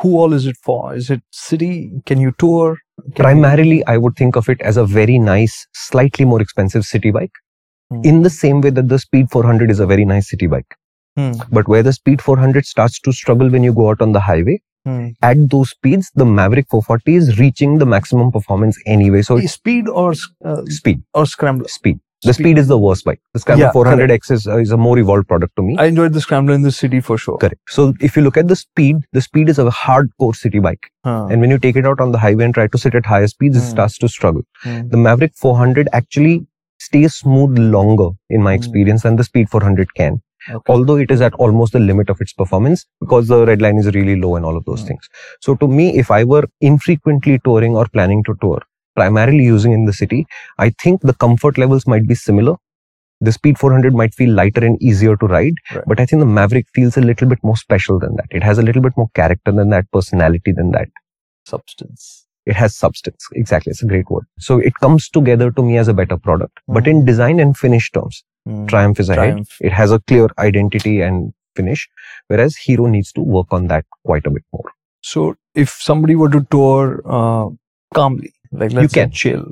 Speaker 1: Who all is it for? Is it city? Can you tour? Can you-
Speaker 2: Primarily, I would think of it as a very nice, slightly more expensive city bike.
Speaker 1: Hmm.
Speaker 2: In the same way that the Speed 400 is a very nice city bike.
Speaker 1: Hmm,
Speaker 2: But where the Speed 400 starts to struggle when you go out on the highway,
Speaker 1: hmm.
Speaker 2: at those speeds, the Mavrick 440 is reaching the maximum performance anyway. So
Speaker 1: speed or uh,
Speaker 2: speed,
Speaker 1: or scrambler.
Speaker 2: speed. The speed is the worst bike. The Scrambler
Speaker 1: Yeah,
Speaker 2: 400X is, uh, is a more evolved product to me.
Speaker 1: I enjoyed the scrambler in the city for sure.
Speaker 2: Correct. So if you look at the speed, the speed is a hardcore city bike.
Speaker 1: Huh.
Speaker 2: And when you take it out on the highway and try to sit at higher speeds, it
Speaker 1: Hmm.
Speaker 2: starts to struggle.
Speaker 1: Hmm.
Speaker 2: The Mavrick 400 actually stays smooth longer in my
Speaker 1: Hmm.
Speaker 2: experience than the Speed 400 can.
Speaker 1: Okay.
Speaker 2: although it is at almost the limit of its performance because the red line is really low and all of those
Speaker 1: Mm.
Speaker 2: things. So to me, if I were infrequently touring or planning to tour, primarily using in the city, I think the comfort levels might be similar. The Speed 400 might feel lighter and easier to ride,
Speaker 1: Right.
Speaker 2: but I think the Mavrick feels a little bit more special than that. It has a little bit more character than that, personality than that.
Speaker 1: Substance.
Speaker 2: It has substance. Exactly. It's a great word. So it comes together to me as a better product. But
Speaker 1: Mm.
Speaker 2: in design and finish terms,
Speaker 1: Hmm.
Speaker 2: Triumph is ahead.
Speaker 1: Triumph.
Speaker 2: It has a clear identity and finish, whereas Hero needs to work on that quite a bit more.
Speaker 1: So if somebody were to tour uh, calmly, like say
Speaker 2: can.
Speaker 1: chill,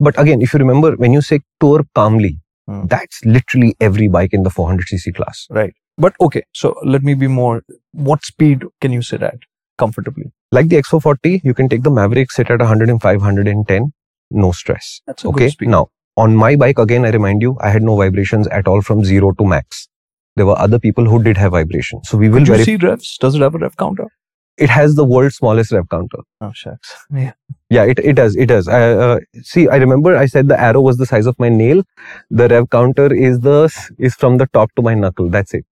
Speaker 2: But again, if you remember, when you say tour calmly,
Speaker 1: Hmm.
Speaker 2: that's literally every bike in the 400cc class. Right.
Speaker 1: But okay. So let me be more. What speed can you sit at comfortably?
Speaker 2: Like the X440, you can take the Mavrick, sit at 105, 110, no stress.
Speaker 1: That's
Speaker 2: Okay. Now, on my bike, again, I remind you, I had no vibrations at all from zero to max. There were other people who did have vibrations. So we will
Speaker 1: Could you see revs? Does it have a rev counter?
Speaker 2: It has the world's smallest rev counter.
Speaker 1: Oh shucks. Yeah.
Speaker 2: Yeah, it, it does. It does. Uh, uh, see, I remember I said the arrow was the size of my nail. The rev counter is the is from the top to my knuckle. That's it.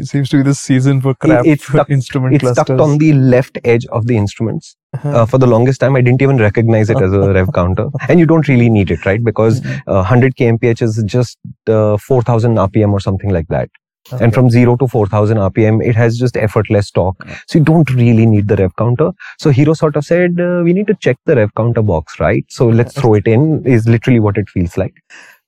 Speaker 1: It seems to be the season for crap
Speaker 2: it's stuck-
Speaker 1: instrument
Speaker 2: It's
Speaker 1: clusters.
Speaker 2: stuck on the left edge of the instruments. Uh, for the longest time, I didn't even recognize it as a rev counter. And you don't really need it, right? Because
Speaker 1: Mhm.
Speaker 2: uh, 100 kmph is just uh, 4000 rpm or something like that.
Speaker 1: Okay.
Speaker 2: And from 0 to 4000 rpm, it has just effortless torque. So you don't really need the rev counter. So Hero sort of said, uh, we need to check the rev counter box, right? So let's throw it in is literally what it feels like.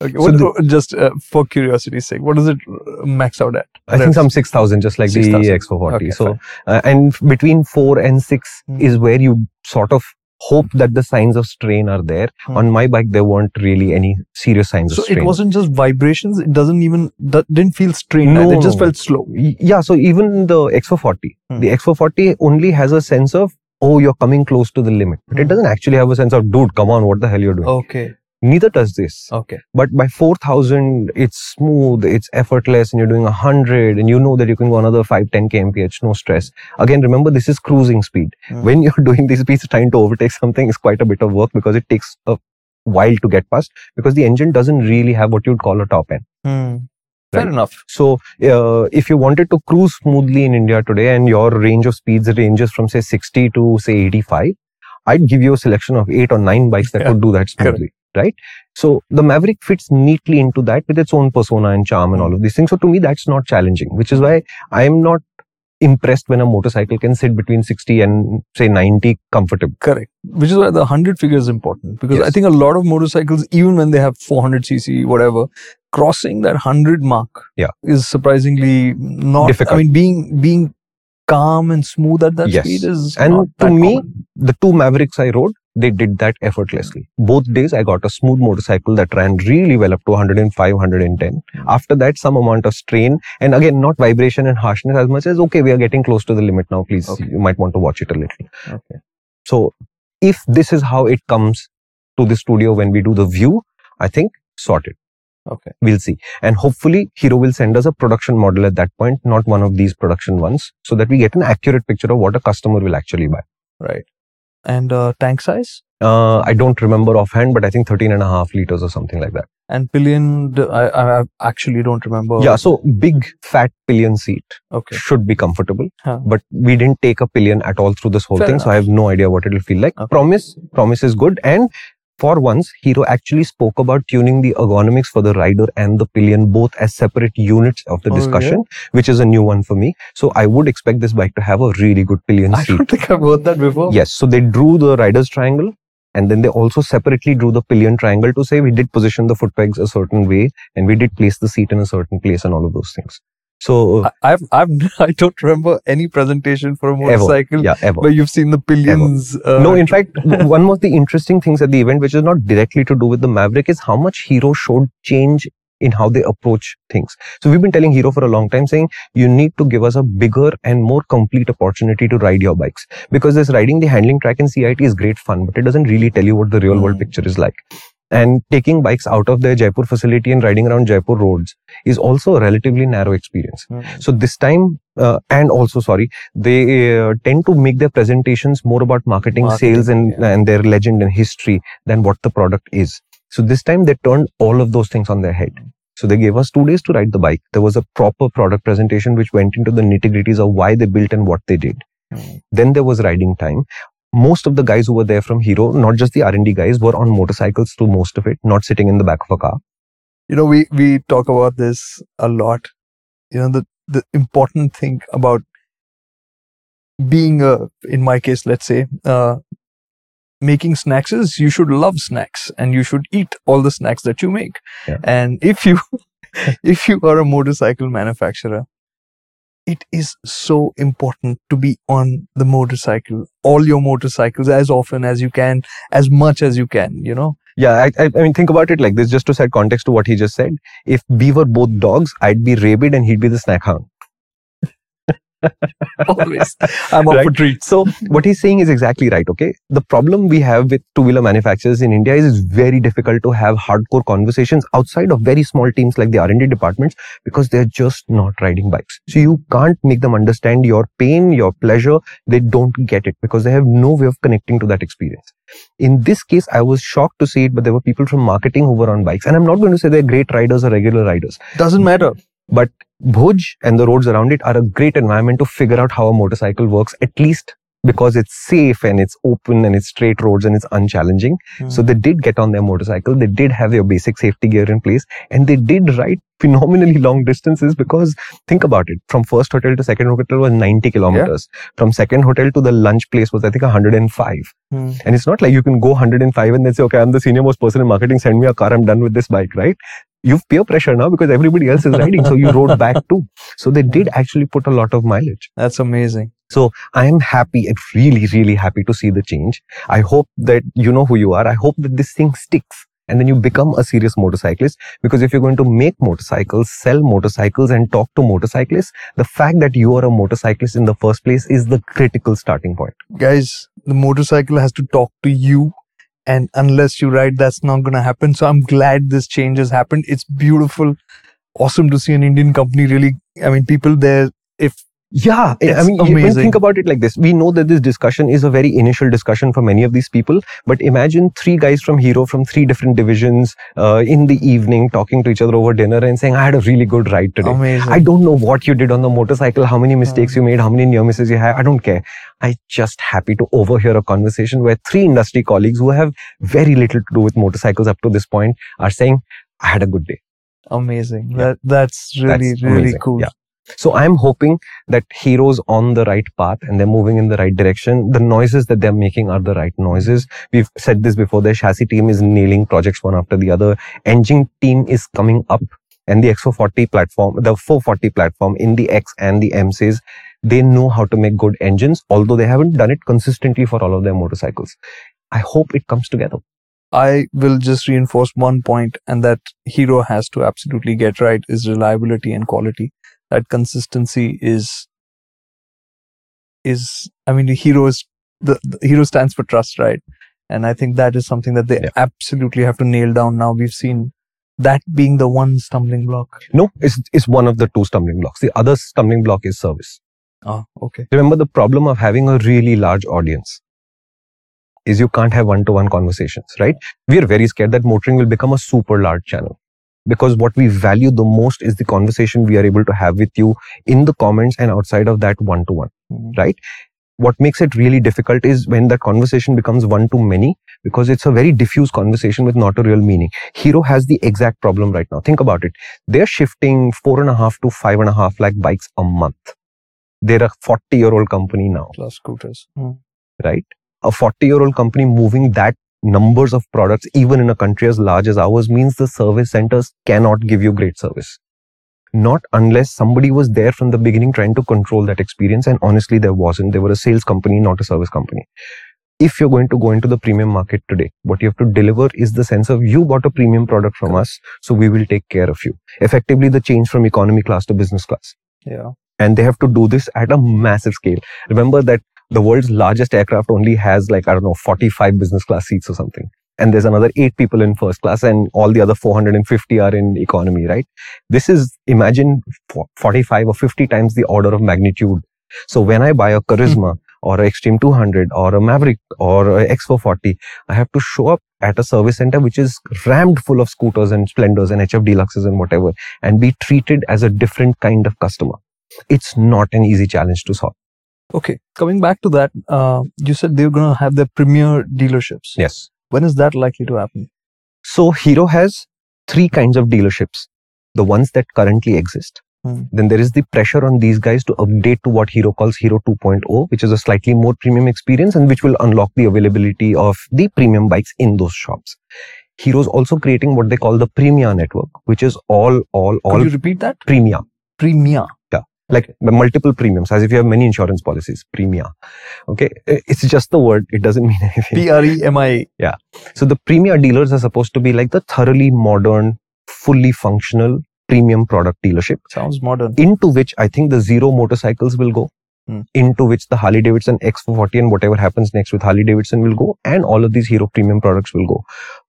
Speaker 1: Okay,
Speaker 2: So
Speaker 1: what,
Speaker 2: the-
Speaker 1: just uh, for curiosity's sake, what does it uh, max out at?
Speaker 2: I think some 6000, just like
Speaker 1: 6,000.
Speaker 2: the X440.
Speaker 1: Okay,
Speaker 2: so, uh, and between 4 and 6
Speaker 1: Hmm.
Speaker 2: is where you sort of hope that the signs of strain are there.
Speaker 1: Hmm.
Speaker 2: On my bike, there weren't really any serious signs
Speaker 1: So
Speaker 2: of strain.
Speaker 1: So it wasn't just vibrations. It doesn't even that didn't feel strained.
Speaker 2: No.
Speaker 1: It just felt slow.
Speaker 2: Yeah, so even the X440,
Speaker 1: Hmm.
Speaker 2: the X440 only has a sense of, oh, you're coming close to the limit. But it
Speaker 1: Hmm.
Speaker 2: doesn't actually have a sense of, dude, come on, what the hell you're doing.
Speaker 1: Okay.
Speaker 2: Neither does this.
Speaker 1: Okay.
Speaker 2: But by 4000, it's smooth, it's effortless, and you're doing 100, and you know that you can go another 5, 10 kmph, no stress. Again, remember, this is cruising speed.
Speaker 1: Hmm.
Speaker 2: When you're doing these speeds, trying to overtake something is quite a bit of work because it takes a while to get past because the engine doesn't really have what you'd call a top end.
Speaker 1: Hmm. Fair enough.
Speaker 2: So, uh, if you wanted to cruise smoothly in India today and your range of speeds ranges from say 60 to say 85, I'd give you a selection of eight or nine bikes that
Speaker 1: Yeah,
Speaker 2: could do that smoothly, right? So the Mavrick fits neatly into that with its own persona and charm and all of these things. So to me, that's not challenging, which is why I'm not impressed when a motorcycle can sit between 60 and say 90 comfortably.
Speaker 1: Correct. Which is why the 100 figure is important because I think a lot of motorcycles, even when they have 400cc, whatever, crossing that 100 mark
Speaker 2: Yeah.
Speaker 1: is surprisingly not.
Speaker 2: Difficult.
Speaker 1: I mean, being being calm and smooth at that
Speaker 2: Yes.
Speaker 1: speed is.
Speaker 2: And to me,
Speaker 1: common.
Speaker 2: the two Mavricks I rode, they did that effortlessly. Both days I got a smooth motorcycle that ran really well up to 105, 110. After that, some amount of strain and again, not vibration and harshness as much as, okay, we are getting close to the limit now. Please,
Speaker 1: Okay.
Speaker 2: you might want to watch it a little.
Speaker 1: Okay.
Speaker 2: So if this is how it comes to the studio when we do the view, I think sorted.
Speaker 1: Okay.
Speaker 2: We'll see. And hopefully Hero will send us a production model at that point, not one of these production ones, so that we get an accurate picture of what a customer will actually buy.
Speaker 1: Right. And uh, tank size
Speaker 2: Uh, I don't remember offhand, but I think 13 and a half liters or something like that.
Speaker 1: and pillion, I, I actually don't remember.
Speaker 2: Yeah. So big fat pillion seat
Speaker 1: Okay.
Speaker 2: should be comfortable,
Speaker 1: Huh.
Speaker 2: but we didn't take a pillion at all through this whole
Speaker 1: Fair
Speaker 2: thing. So I have no idea what it'll feel like.
Speaker 1: Okay.
Speaker 2: Promise, promise is good. And for once, Hero actually spoke about tuning the ergonomics for the rider and the pillion both as separate units of the
Speaker 1: Oh, yeah?
Speaker 2: discussion, which is a new one for me. So I would expect this bike to have a really good pillion
Speaker 1: I
Speaker 2: seat.
Speaker 1: don't think I've heard that before.
Speaker 2: Yes. So they drew the rider's triangle and then they also separately drew the pillion triangle to say we did position the foot pegs a certain way and we did place the seat in a certain place and all of those things. So
Speaker 1: I, I've I've I don't remember any presentation for a
Speaker 2: ever.
Speaker 1: motorcycle
Speaker 2: Yeah, ever.
Speaker 1: where you've seen the pillions. Uh,
Speaker 2: no, in fact, one of the interesting things at the event, which is not directly to do with the Mavrick, is how much Hero showed change in how they approach things. So we've been telling Hero for a long time saying you need to give us a bigger and more complete opportunity to ride your bikes because this riding the handling track in CIT is great fun, but it doesn't really tell you what the real world
Speaker 1: Mm.
Speaker 2: picture is like. And taking bikes out of their Jaipur facility and riding around Jaipur roads is also a relatively narrow experience.
Speaker 1: Mm.
Speaker 2: So this time, uh, and also sorry, they uh, tend to make their presentations more about marketing,
Speaker 1: Marketing,
Speaker 2: sales, and
Speaker 1: yeah.
Speaker 2: and their legend and history than what the product is. So this time they turned all of those things on their head. So they gave us two days to ride the bike. There was a proper product presentation which went into the nitty gritties of why they built and what they did.
Speaker 1: Mm.
Speaker 2: Then there was riding time. Most of the guys who were there from Hero, not just the R&D guys, were on motorcycles through most of it, not sitting in the back of a car.
Speaker 1: you know we we talk about this a lot you know the the important thing about being a in my case let's say uh making snacks is you should love snacks and you should eat all the snacks that you make
Speaker 2: Yeah.
Speaker 1: and if you if you are a motorcycle manufacturer it is so important to be on the motorcycle all your motorcycles as often as you can as much as you can you know
Speaker 2: Yeah, I, I, mean, think about it like this, just to set context to what he just said. If we were both dogs, I'd be rabid and he'd be the snack hound.
Speaker 1: always i'm up
Speaker 2: Right.
Speaker 1: for treats
Speaker 2: So what he's saying is exactly right. Okay. The problem we have with two-wheeler manufacturers in India is it's very difficult to have hardcore conversations outside of very small teams like the R&D departments because they're just not riding bikes. So you can't make them understand your pain, your pleasure. They don't get it because they have no way of connecting to that experience. In this case, I was shocked to see it, but there were people from marketing who were on bikes. And I'm not going to say they're great riders or regular riders.
Speaker 1: doesn't matter
Speaker 2: But Bhuj and the roads around it are a great environment to figure out how a motorcycle works, at least because it's safe and it's open and it's straight roads and it's unchallenging. So they did get on their motorcycle. They did have their basic safety gear in place and they did ride phenomenally long distances because think about it. From first hotel to second hotel was 90 kilometers. From second hotel to the lunch place was, I think, 105.
Speaker 1: Hmm.
Speaker 2: And it's not like you can go 105 and then say, okay, I'm the senior most person in marketing. Send me a car. I'm done with this bike, right? You've peer pressure now because everybody else is riding. so you rode back too. So they did actually put a lot of mileage.
Speaker 1: That's amazing.
Speaker 2: So I am happy and really, really happy to see the change. I hope that you know who you are. I hope that this thing sticks and then you become a serious motorcyclist because if you're going to make motorcycles, sell motorcycles and talk to motorcyclists, the fact that you are a motorcyclist in the first place is the critical starting point.
Speaker 1: Guys, the motorcycle has to talk to you. And unless you write, that's not going to happen. So I'm glad this change has happened. It's beautiful. Awesome to see an Indian company really. I mean, people there, if
Speaker 2: Yeah, I mean,
Speaker 1: amazing.
Speaker 2: think about it like this. We know that this discussion is a very initial discussion for many of these people, but imagine three guys from Hero from three different divisions uh, in the evening talking to each other over dinner and saying, I had a really good ride today.
Speaker 1: Amazing.
Speaker 2: I don't know what you did on the motorcycle, how many mistakes you made, how many near misses you had. I don't care. I'm just happy to overhear a conversation where three industry colleagues who have very little to do with motorcycles up to this point are saying, I had a good day.
Speaker 1: amazing.
Speaker 2: Yeah.
Speaker 1: That that's really
Speaker 2: That's
Speaker 1: really
Speaker 2: amazing.
Speaker 1: cool.
Speaker 2: Yeah. So I'm hoping that Hero's on the right path and they're moving in the right direction. The noises that they're making are the right noises. We've said this before. The chassis team is nailing projects one after the other. Engine team is coming up and the X440 platform, the 440 platform in the X and the M says they know how to make good engines, although they haven't done it consistently for all of their motorcycles. I hope it comes together.
Speaker 1: I will just reinforce one point, and that Hero has to absolutely get right is reliability and quality. That consistency is is I mean, the Hero is the, the Hero stands for trust, right? And I think that is something that they
Speaker 2: Yeah.
Speaker 1: absolutely have to nail down. Now we've seen that being the one stumbling block.
Speaker 2: No, it's, it's one of the two stumbling blocks. The other stumbling block is service.
Speaker 1: Ah, okay.
Speaker 2: Remember the problem of having a really large audience is you can't have one-to-one conversations, right? We are very scared that MotorInc will become a super large channel because what we value the most is the conversation we are able to have with you in the comments and outside of that one-to-one.
Speaker 1: Mhm.
Speaker 2: Right. What makes it really difficult is when the conversation becomes one to many because it's a very diffuse conversation with not a real meaning. Hero has the exact problem right now. Think about it. They're shifting four and a half to five and a half lakh bikes a month. They're a 40 year old company now,
Speaker 1: Plus scooters. Mm.
Speaker 2: right? A 40 year old company moving that numbers of products, even in a country as large as ours, means the service centers cannot give you great service. Not unless somebody was there from the beginning trying to control that experience. And honestly, there wasn't. They were a sales company, not a service company. If you're going to go into the premium market today, what you have to deliver is the sense of you bought a premium product from us, so we will take care of you. Effectively, the change from economy class to business class
Speaker 1: Yeah.
Speaker 2: and they have to do this at a massive scale. Remember that the world's largest aircraft only has like, I don't know, 45 business class seats or something. And there's another eight people in first class and all the other 450 are in economy, right? This is, imagine 45 or 50 times the order of magnitude. So when I buy a Karizma or a Xtreme 200 or a Mavrick or a X440, I have to show up at a service center which is rammed full of scooters and Splendors and HF Deluxes and whatever and be treated as a different kind of customer it's not an easy challenge to solve.
Speaker 1: Okay. Coming back to that, uh, you said they're going to have their premier dealerships.
Speaker 2: Yes.
Speaker 1: When is that likely to happen?
Speaker 2: So Hero has three kinds of dealerships. The ones that currently exist.
Speaker 1: Hmm.
Speaker 2: Then there is the pressure on these guys to update to what Hero calls Hero 2.0, which is a slightly more premium experience and which will unlock the availability of the premium bikes in those shops. Hero's also creating what they call the Premia network, which is all, all, all
Speaker 1: Could you repeat that?
Speaker 2: Premia.
Speaker 1: Premia.
Speaker 2: Like multiple premiums as if you have many insurance policies premia okay it's just the word it doesn't mean anything
Speaker 1: P R E M I. Yeah.
Speaker 2: So the Premia dealers are supposed to be like the thoroughly modern fully functional premium product dealership
Speaker 1: Sounds modern.
Speaker 2: into which i think the zero motorcycles will go
Speaker 1: Hmm.
Speaker 2: into which the harley davidson x440 and whatever happens next with harley davidson will go and all of these hero premium products will go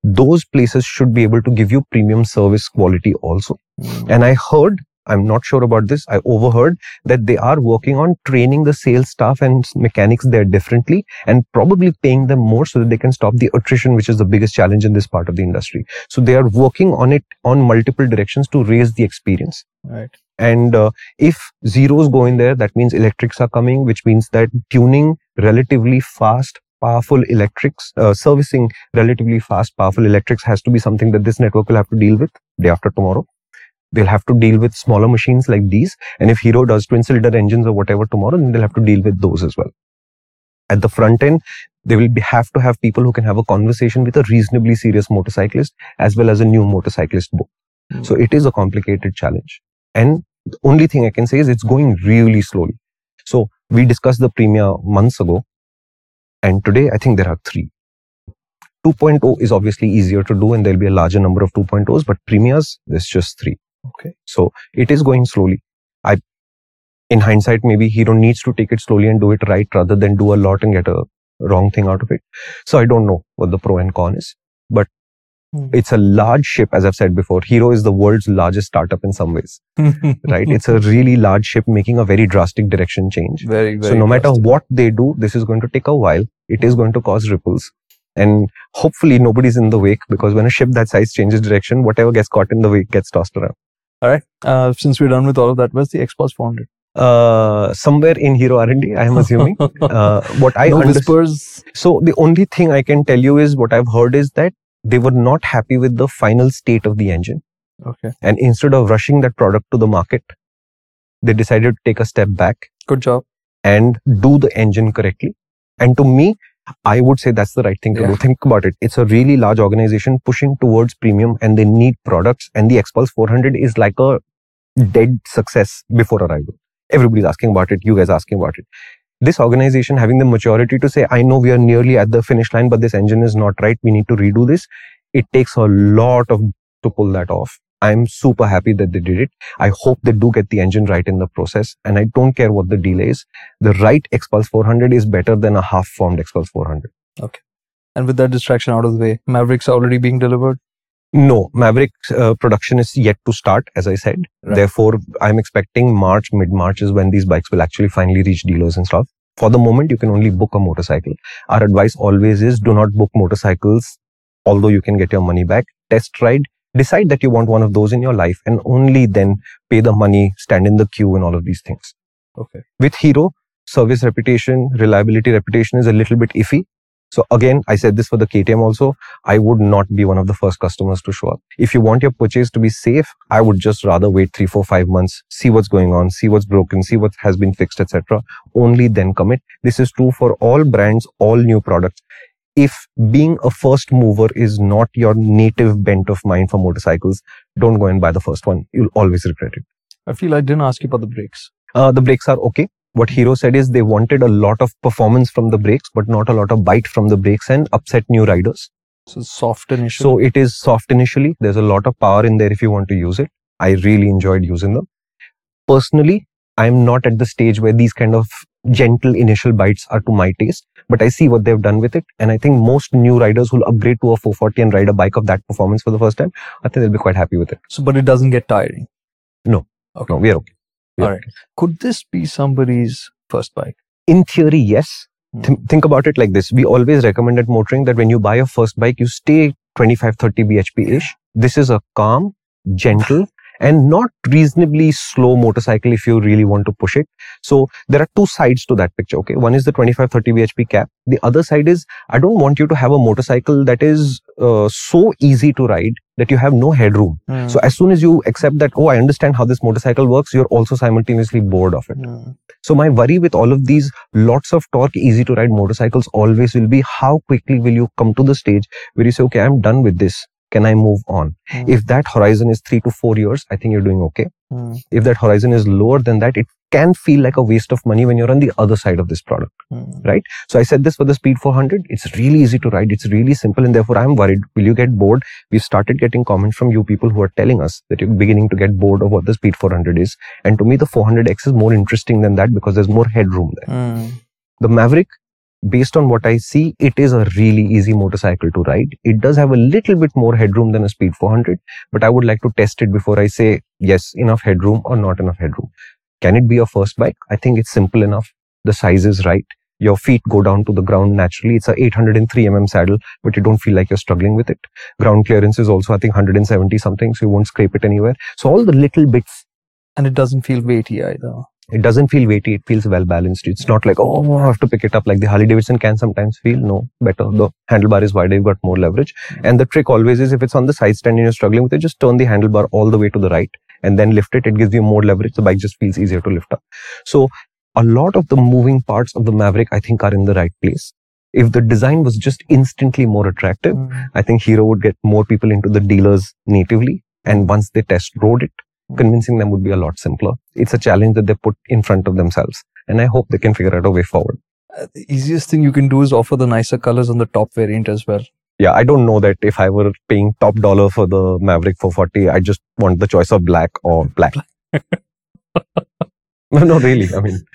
Speaker 2: those places should be able to give you premium service quality also
Speaker 1: Mm.
Speaker 2: and I heard, I'm not sure about this, I overheard that they are working on training the sales staff and mechanics there differently and probably paying them more so that they can stop the attrition, which is the biggest challenge in this part of the industry. So they are working on it on multiple directions to raise the experience.
Speaker 1: Right.
Speaker 2: And uh, if zeros go in there, that means electrics are coming, which means that tuning relatively fast, powerful electrics, uh, servicing relatively fast, powerful electrics has to be something that this network will have to deal with day after tomorrow. They'll have to deal with smaller machines like these. And if Hero does twin cylinder engines or whatever tomorrow, then they'll have to deal with those as well. At the front end, they will be, have to have people who can have a conversation with a reasonably serious motorcyclist as well as a new motorcyclist book.
Speaker 1: Mm.
Speaker 2: So it is a complicated challenge. And the only thing I can say is it's going really slowly. So we discussed the Premia months ago. And today I think there are three. 2.0 is obviously easier to do and there'll be a larger number of 2.0s, but Premias, there's just three.
Speaker 1: Okay.
Speaker 2: So it is going slowly. I, in hindsight, maybe Hero needs to take it slowly and do it right rather than do a lot and get a wrong thing out of it. So I don't know what the pro and con is, but
Speaker 1: Hmm.
Speaker 2: It's a large ship, as I've said before. Hero is the world's largest startup in some ways, right? it's a really large ship making a very drastic direction change.
Speaker 1: very, very.
Speaker 2: so no matter
Speaker 1: drastic.
Speaker 2: what they do, this is going to take a while. It is going to cause ripples. And hopefully nobody's in the wake because when a ship that size changes direction, whatever gets caught in the wake gets tossed around.
Speaker 1: All right. Uh, since we're done with all of that, where's the Xpulse 400?
Speaker 2: Uh, somewhere in Hero R&D, I am assuming. Uh, what I
Speaker 1: no
Speaker 2: understand.
Speaker 1: whispers.
Speaker 2: So the only thing I can tell you is what I've heard is that they were not happy with the final state of the engine.
Speaker 1: Okay.
Speaker 2: And instead of rushing that product to the market, they decided to take a step back
Speaker 1: Good job.
Speaker 2: and do the engine correctly. And to me, I would say that's the right thing to
Speaker 1: Yeah.
Speaker 2: do. Think about it. It's a really large organization pushing towards premium and they need products. And the Xpulse 400 is like a dead success before arrival. Everybody's asking about it. You guys asking about it. This organization having the maturity to say, I know we are nearly at the finish line, but this engine is not right. We need to redo this. It takes a lot of to pull that off. I'm super happy that they did it. I hope they do get the engine right in the process. And I don't care what the delay is. The right Xpulse 400 is better than a half formed Xpulse 400. Okay.
Speaker 1: And with that distraction out of the way, Mavricks already being delivered.
Speaker 2: No, Mavrick uh, production is yet to start, as I said.
Speaker 1: Right.
Speaker 2: Therefore, I'm expecting March, mid March is when these bikes will actually finally reach dealers and stuff. For the moment, you can only book a motorcycle. Our advice always is do not book motorcycles, although you can get your money back. Test ride, decide that you want one of those in your life, and only then pay the money, stand in the queue, and all of these things.
Speaker 1: Okay.
Speaker 2: With Hero, service reputation, reliability reputation is a little bit iffy. So again, I said this for the KTM also. I would not be one of the first customers to show up. If you want your purchase to be safe, I would just rather wait three, four, five months, see what's going on, see what's broken, see what has been fixed, etc. Only then commit. This is true for all brands, all new products. If being a first mover is not your native bent of mind for motorcycles, don't go and buy the first one. You'll always regret it.
Speaker 1: I feel I didn't ask you about the brakes.
Speaker 2: Uh, the brakes are okay. What Hero said is they wanted a lot of performance from the brakes, but not a lot of bite from the brakes and upset new riders.
Speaker 1: So soft initial.
Speaker 2: So it is soft initially. There's a lot of power in there if you want to use it. I really enjoyed using them. Personally, I'm not at the stage where these kind of gentle initial bites are to my taste, but I see what they've done with it. And I think most new riders who'll upgrade to a 440 and ride a bike of that performance for the first time, I think they'll be quite happy with it.
Speaker 1: so, but it doesn't get tiring.
Speaker 2: No.
Speaker 1: Okay.
Speaker 2: No, we're okay. We're
Speaker 1: All right. Could this be somebody's first bike?
Speaker 2: In theory, yes.
Speaker 1: Hmm.
Speaker 2: Th- think about it like this. We always recommend at MotorInc that when you buy your first bike, you stay 25, 30 bhp ish. This is a calm, gentle, and not reasonably slow motorcycle if you really want to push it. So there are two sides to that picture. Okay. One is the 25, 30 bhp cap. The other side is I don't want you to have a motorcycle that is uh, so easy to ride that you have no headroom.
Speaker 1: Hmm.
Speaker 2: So as soon as you accept that, oh, I understand how this motorcycle works, you're also simultaneously bored of it.
Speaker 1: Hmm.
Speaker 2: So my worry with all of these lots of torque, easy to ride motorcycles always will be how quickly will you come to the stage where you say, okay, I'm done with this. Can I move on?
Speaker 1: Hmm.
Speaker 2: If that horizon is three to four years, I think you're doing okay.
Speaker 1: Hmm.
Speaker 2: If that horizon is lower than that, it can feel like a waste of money when you're on the other side of this product.
Speaker 1: Hmm.
Speaker 2: Right. So I said this for the Speed 400. It's really easy to ride. It's really simple. And therefore I'm worried. Will you get bored? We've started getting comments from you people who are telling us that you're beginning to get bored of what the Speed 400 is. And to me, the 400X is more interesting than that because there's more headroom there.
Speaker 1: Hmm.
Speaker 2: The Mavrick, based on what I see, it is a really easy motorcycle to ride. It does have a little bit more headroom than a Speed 400, but I would like to test it before I say yes, enough headroom or not enough headroom. Can it be a first bike? I think it's simple enough. The size is right. Your feet go down to the ground naturally. It's a 803 mm saddle, but you don't feel like you're struggling with it. Ground clearance is also, I think, 170 something, so you won't scrape it anywhere. So all the little bits
Speaker 1: And it doesn't feel weighty either.
Speaker 2: It doesn't feel weighty. It feels well balanced. It's not like, oh, I have to pick it up like the Harley Davidson can sometimes feel. No, better. The handlebar is wider. You've got more leverage. And the trick always is if it's on the side stand and you're struggling with it, just turn the handlebar all the way to the right and then lift it. It gives you more leverage. The bike just feels easier to lift up. So a lot of the moving parts of the Mavrick, I think are in the right place. If the design was just instantly more attractive,
Speaker 1: Hmm.
Speaker 2: I think Hero would get more people into the dealers natively. And once they test rode it, convincing them would be a lot simpler. It's a challenge that they put in front of themselves. And I hope they can figure out a way forward.
Speaker 1: Uh, the easiest thing you can do is offer the nicer colors on the top variant as well.
Speaker 2: Yeah, I don't know that if I were paying top dollar for the Mavrick 440, I just want the choice of black or black. no, no, really. I mean,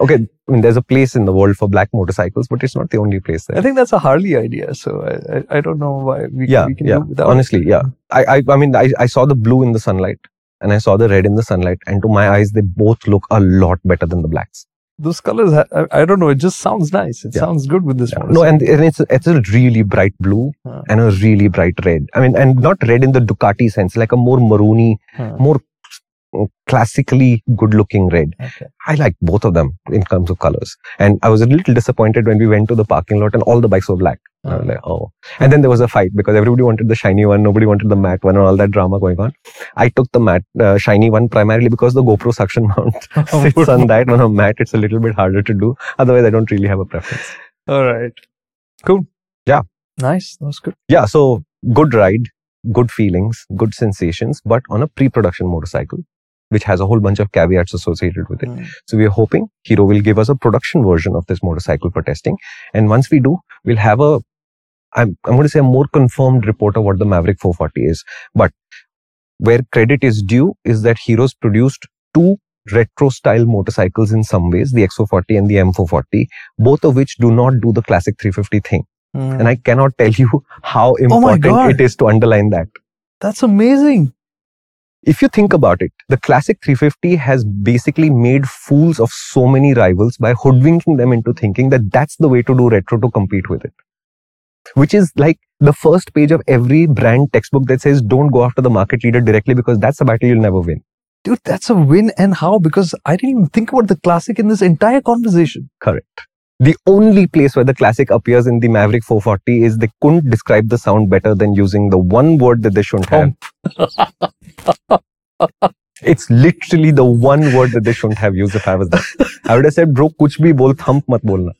Speaker 2: Okay, I mean, there's a place in the world for black motorcycles, but it's not the only place there.
Speaker 1: I think that's a Harley idea. So I, I, I don't know why we,
Speaker 2: yeah,
Speaker 1: we can
Speaker 2: yeah.
Speaker 1: do without.
Speaker 2: Honestly, yeah. I, I, I mean, I, I saw the blue in the sunlight and I saw the red in the sunlight, and to my eyes, they both look a lot better than the blacks.
Speaker 1: Those colors, I, I don't know. It just sounds nice. It
Speaker 2: Yeah.
Speaker 1: sounds good with this
Speaker 2: Yeah.
Speaker 1: one.
Speaker 2: No, and, and it's it's a really bright blue
Speaker 1: Huh.
Speaker 2: and a really bright red. I mean, and not red in the Ducati sense, like a more maroony,
Speaker 1: Huh.
Speaker 2: more classically good-looking red.
Speaker 1: Okay.
Speaker 2: I like both of them in terms of colors. And I was a little disappointed when we went to the parking lot and all the bikes were black. I was
Speaker 1: Uh,
Speaker 2: like, oh. And then there was a fight because everybody wanted the shiny one, nobody wanted the matte one, and all that drama going on. I took the matte, uh, shiny one primarily because the GoPro suction mount sits on that. On a matte, it's a little bit harder to do. Otherwise, I don't really have a preference.
Speaker 1: All right. Cool.
Speaker 2: Yeah.
Speaker 1: Nice. That was good.
Speaker 2: Yeah, so good ride, good feelings, good sensations, but on a pre-production motorcycle, which has a whole bunch of caveats associated with it.
Speaker 1: Mm.
Speaker 2: So we are hoping Hero will give us a production version of this motorcycle for testing. And once we do, we'll have a, I'm, I'm going to say a more confirmed report of what the Mavrick 440 is. But where credit is due is that Hero's produced two retro style motorcycles in some ways, the X440 and the M440, both of which do not do the classic 350 thing.
Speaker 1: Mm.
Speaker 2: And I cannot tell you how important
Speaker 1: God.
Speaker 2: it is to underline that.
Speaker 1: That's amazing.
Speaker 2: If you think about it, the classic 350 has basically made fools of so many rivals by hoodwinking them into thinking that that's the way to do retro to compete with it. Which is like the first page of every brand textbook that says don't go after the market leader directly because that's a battle you'll never win.
Speaker 1: Dude, that's a win. And how? Because I didn't even think about the classic in this entire conversation.
Speaker 2: Correct. The only place where the classic appears in the Mavrick 440 is they couldn't describe the sound better than using the one word that they shouldn't have. It's literally the one word that they shouldn't have used if I was there. I would have said, bro, kuch bhi bol, thump mat bolna.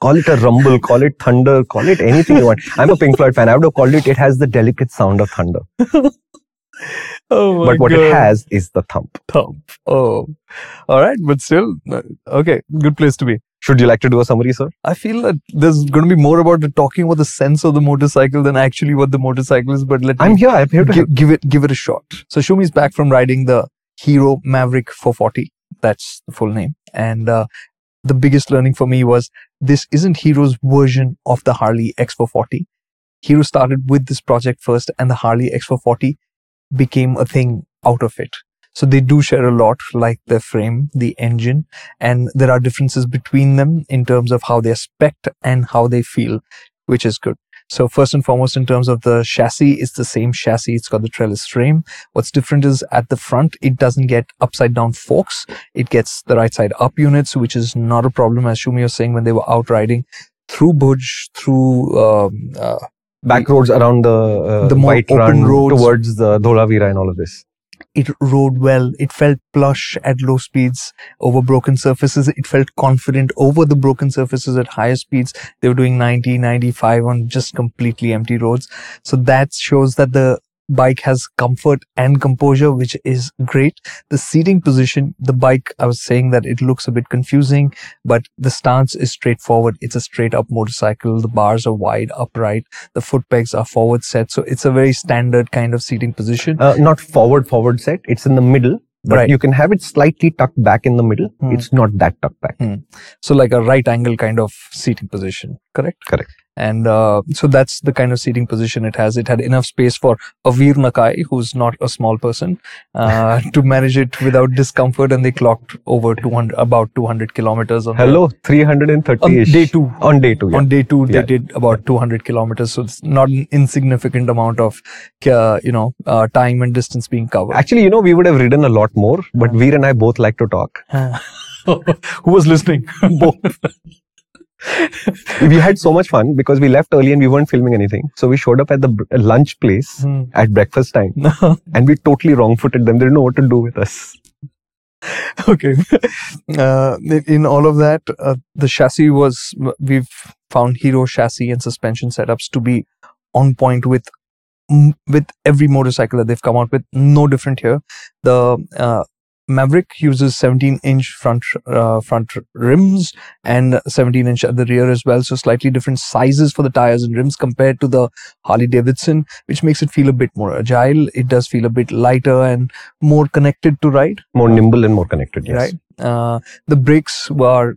Speaker 2: Call it a rumble, call it thunder, call it anything you want. I'm a Pink Floyd fan. I would have called it, it has the delicate sound of thunder.
Speaker 1: Oh
Speaker 2: but what it has is the thump.
Speaker 1: thump. Oh, all right. But still, uh, okay. Good place to be.
Speaker 2: Should you like to do a summary, sir?
Speaker 1: I feel that there's going to be more about the talking about the sense of the motorcycle than actually what the motorcycle is. But let
Speaker 2: I'm
Speaker 1: me
Speaker 2: here. I'm here to help.
Speaker 1: give, give it give it a shot. So Shumi's back from riding the Hero Mavrick 440. That's the full name. And uh, the biggest learning for me was this isn't Hero's version of the Harley X440. Hero started with this project first, and the Harley X440 became a thing out of it. So they do share a lot, like the frame, the engine, and there are differences between them in terms of how they're spec and how they feel, which is good. So first and foremost, in terms of the chassis, it's the same chassis. It's got the trellis frame. What's different is at the front, it doesn't get upside down forks. It gets the right side up units, which is not a problem, as Shumi was saying when they were out riding through Bhuj, through um, uh,
Speaker 2: Back roads around the, uh,
Speaker 1: The more
Speaker 2: White
Speaker 1: open
Speaker 2: Run
Speaker 1: roads.
Speaker 2: towards the Dholavira and all of this.
Speaker 1: It rode well. It felt plush at low speeds over broken surfaces. It felt confident over the broken surfaces at higher speeds. They were doing 90, 95 on just completely empty roads. So that shows that the bike has comfort and composure, which is great. The seating position, the bike, I was saying that it looks a bit confusing, but the stance is straightforward. It's a straight up motorcycle. The bars are wide, upright. The foot pegs are forward set. So it's a very standard kind of seating position.
Speaker 2: Uh, not forward, forward set. It's in the middle. But
Speaker 1: Right.
Speaker 2: you can have it slightly tucked back in the middle.
Speaker 1: Hmm.
Speaker 2: It's not that tucked back.
Speaker 1: So like a right angle kind of seating position, correct?
Speaker 2: Correct.
Speaker 1: And uh, so that's the kind of seating position it has. It had enough space for a Veer Nakai, who's not a small person, uh, to manage it without discomfort. And they clocked over 200, about 200 kilometers on
Speaker 2: Hello, 330
Speaker 1: on day two.
Speaker 2: On day two, yeah.
Speaker 1: On day two, they
Speaker 2: Yeah.
Speaker 1: did about 200 kilometers. So it's not an insignificant amount of, uh, you know, uh, time and distance being covered.
Speaker 2: Actually, you know, we would have ridden a lot more, but Veer and I both like to talk.
Speaker 1: Who was listening?
Speaker 2: Both. we had so much fun because we left early and we weren't filming anything. So we showed up at the br- lunch place
Speaker 1: Hmm.
Speaker 2: at breakfast time and we totally wrong footed them. They didn't know what to do with us.
Speaker 1: okay uh, in- all of that uh, the chassis was we've found hero chassis and suspension setups to be on point with with every motorcycle that they've come out with no different here the uh, Mavrick uses 17 inch front uh, front rims and 17 inch at the rear as well. So slightly different sizes for the tires and rims compared to the Harley Davidson, which makes it feel a bit more agile. It does feel a bit lighter and more connected to ride.
Speaker 2: More nimble and more connected. Yes.
Speaker 1: Right. Uh, the brakes were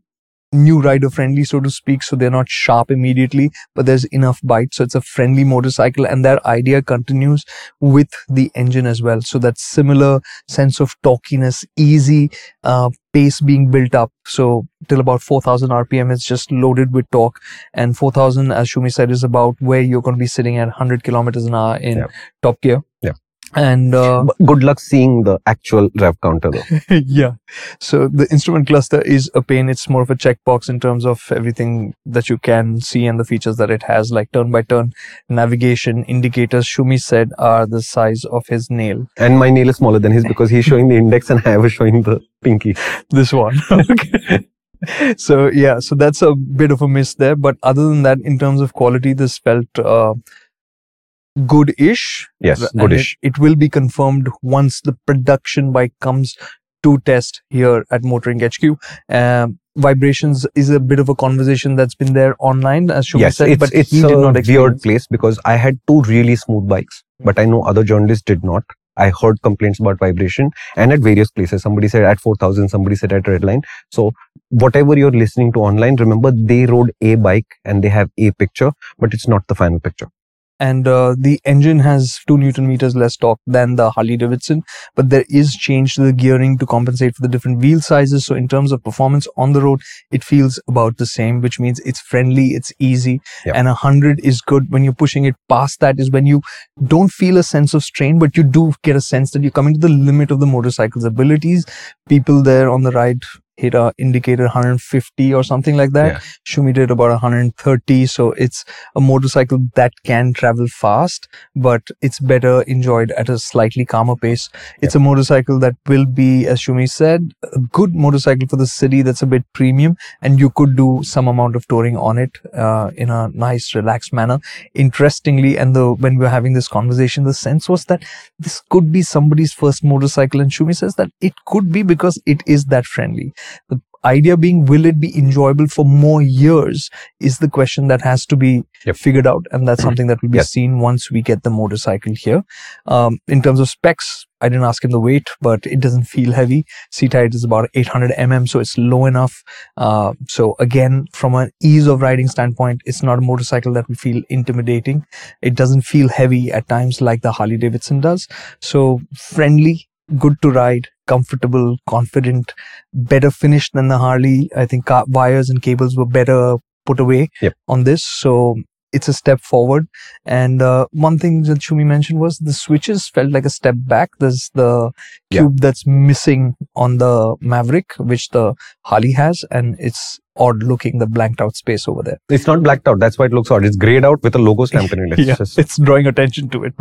Speaker 1: new rider friendly, so to speak. So they're not sharp immediately, but there's enough bite. So it's a friendly motorcycle and that idea continues with the engine as well. So that similar sense of torquiness, easy, uh, pace being built up. So till about 4000 RPM, it's just loaded with torque and 4000, as Shumi said, is about where you're going to be sitting at 100 kilometers an hour in
Speaker 2: Yeah.
Speaker 1: top gear.
Speaker 2: Yeah.
Speaker 1: And, uh,
Speaker 2: good luck seeing the actual rev counter though.
Speaker 1: yeah. So the instrument cluster is a pain. It's more of a checkbox in terms of everything that you can see and the features that it has, like turn by turn navigation indicators. Shumi said are the size of his nail.
Speaker 2: And my nail is smaller than his because he's showing the index and I was showing the pinky.
Speaker 1: This one. okay. So yeah, so that's a bit of a miss there. But other than that, in terms of quality, this felt uh, good-ish.
Speaker 2: Yes, goodish.
Speaker 1: It, it will be confirmed once the production bike comes to test here at MotorInc HQ. Um, vibrations is a bit of a conversation that's been there online, as Shumi
Speaker 2: Yes,
Speaker 1: said,
Speaker 2: it's,
Speaker 1: but
Speaker 2: it's
Speaker 1: he
Speaker 2: a
Speaker 1: did not
Speaker 2: weird place because I had two really smooth bikes, but I know other journalists did not. I heard complaints about vibration and at various places. Somebody said at 4000, somebody said at Redline. So whatever you're listening to online, remember they rode a bike and they have a picture, but it's not the final picture.
Speaker 1: And uh, the engine has 2 newton meters less torque than the Harley Davidson but there is change to the gearing to compensate for the different wheel sizes. So in terms of performance on the road it feels about the same which means it's friendly it's easy
Speaker 2: Yep.
Speaker 1: and a 100 is good. When you're pushing it past that is when you don't feel a sense of strain but you do get a sense that you're coming to the limit of the motorcycle's abilities. People there on the ride hit a indicator 150 or something like that
Speaker 2: Yeah.
Speaker 1: Shumi did about 130 so it's a motorcycle that can travel fast, but it's better enjoyed at a slightly calmer pace. It's a motorcycle that will be, as Shumi said, a good motorcycle for the city that's a bit premium, and you could do some amount of touring on it uh, in a nice, relaxed manner. Interestingly, and the when we were having this conversation, the sense was that this could be somebody's first motorcycle, and Shumi says that it could be because it is that friendly. The idea being, will it be enjoyable for more years? Is the question that has to be
Speaker 2: Yep.
Speaker 1: figured out, and that's something that will be
Speaker 2: Yes.
Speaker 1: seen once we get the motorcycle here. Um, in terms of specs, I didn't ask him the weight, but it doesn't feel heavy. Seat height is about 800 mm, so it's low enough. Uh, so again, from an ease of riding standpoint, it's not a motorcycle that will feel intimidating. It doesn't feel heavy at times like the Harley Davidson does. So friendly, good to ride, comfortable, confident, better finished than the Harley. I think car- wires and cables were better put away
Speaker 2: Yep.
Speaker 1: on this. So it's a step forward. And uh, one thing that Shumi mentioned was the switches felt like a step back. There's the
Speaker 2: Yeah.
Speaker 1: cube that's missing on the Mavrick, which the Harley has, and it's odd looking the blanked out space over there.
Speaker 2: It's not blacked out. That's why it looks odd. It's grayed out with a logo stamped in it. It's
Speaker 1: yeah,
Speaker 2: just-
Speaker 1: it's drawing attention to it.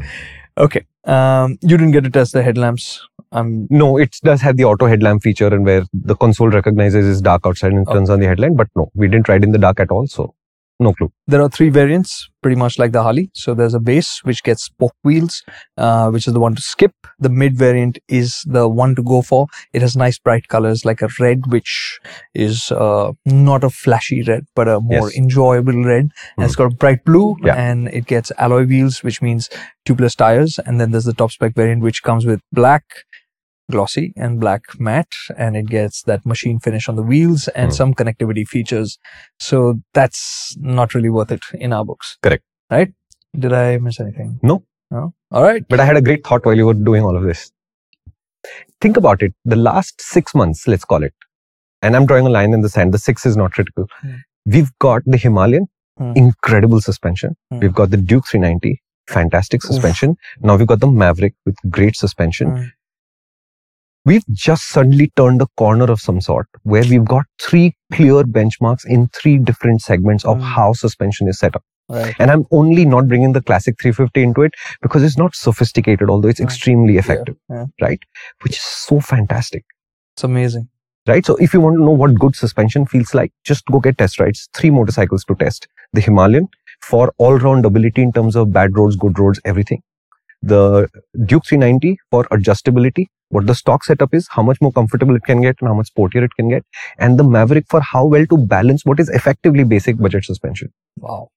Speaker 1: Okay. Um, you didn't get to test the headlamps. Um,
Speaker 2: no, it does have the auto headlamp feature and where the console recognizes it's dark outside and turns on the headlamp. But no, we didn't ride in the dark at all. So no clue.
Speaker 1: there are three variants, pretty much like the Harley. So there's a base which gets spoke wheels, uh, which is the one to skip. The mid variant is the one to go for. It has nice bright colors like a red, which is uh, not a flashy red, but a more
Speaker 2: Yes.
Speaker 1: enjoyable red. And it's got a bright blue,
Speaker 2: Yeah.
Speaker 1: and it gets alloy wheels, which means tubeless tires. And then there's the top spec variant, which comes with black. Glossy and black matte, and it gets that machine finish on the wheels and
Speaker 2: Hmm.
Speaker 1: some connectivity features. So that's not really worth it in our books.
Speaker 2: Correct.
Speaker 1: Right? Did I miss anything?
Speaker 2: No.
Speaker 1: No. All right.
Speaker 2: But I had a great thought while you were doing all of this. Think about it. The last six months, let's call it, and I'm drawing a line in the sand. The six is not critical.
Speaker 1: Hmm.
Speaker 2: We've got the Himalayan,
Speaker 1: Hmm.
Speaker 2: incredible suspension.
Speaker 1: Hmm.
Speaker 2: We've got the Duke 390, fantastic
Speaker 1: Oof.
Speaker 2: suspension. Now we've got the Mavrick with great suspension. We've just suddenly turned a corner of some sort where we've got three clear benchmarks in three different segments of
Speaker 1: Hmm.
Speaker 2: how suspension is set up.
Speaker 1: Right.
Speaker 2: And I'm only not bringing the classic 350 into it because it's not sophisticated, although it's
Speaker 1: Mm.
Speaker 2: extremely effective,
Speaker 1: yeah.
Speaker 2: right? Which is so fantastic,
Speaker 1: It's amazing.
Speaker 2: right? So if you want to know what good suspension feels like, just go get test rides. Three motorcycles to test. The Himalayan for all round ability in terms of bad roads, good roads, everything. The Duke 390 for adjustability, what the stock setup is, how much more comfortable it can get and how much sportier it can get, and the Mavrick for how well to balance what is effectively basic budget suspension.
Speaker 1: Wow.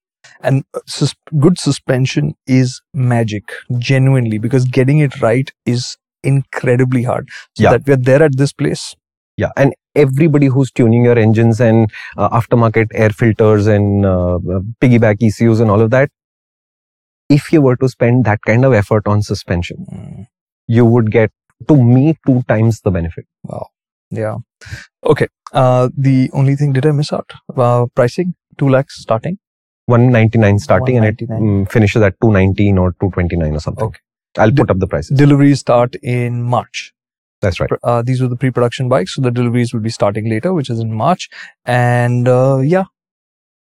Speaker 1: And uh, sus- good suspension is magic, genuinely, because getting it right is incredibly hard. So
Speaker 2: Yeah.
Speaker 1: that we're there at this place.
Speaker 2: Yeah, and everybody who's tuning your engines and uh, aftermarket air filters and uh, uh, piggyback ECUs and all of that, if you were to spend that kind of effort on suspension,
Speaker 1: Mm,
Speaker 2: you would get, to me, two times the benefit. Wow.
Speaker 1: Yeah. Okay. Uh, the only thing, did I miss out? Uh, pricing, 2 lakhs starting.
Speaker 2: 199 starting and it
Speaker 1: 199.
Speaker 2: mm, finishes at 219 or 229 or something.
Speaker 1: Okay.
Speaker 2: I'll put up the prices.
Speaker 1: Deliveries start in March.
Speaker 2: That's right.
Speaker 1: Uh, these were the pre-production bikes, so the deliveries will be starting later, which is in March. And uh, yeah,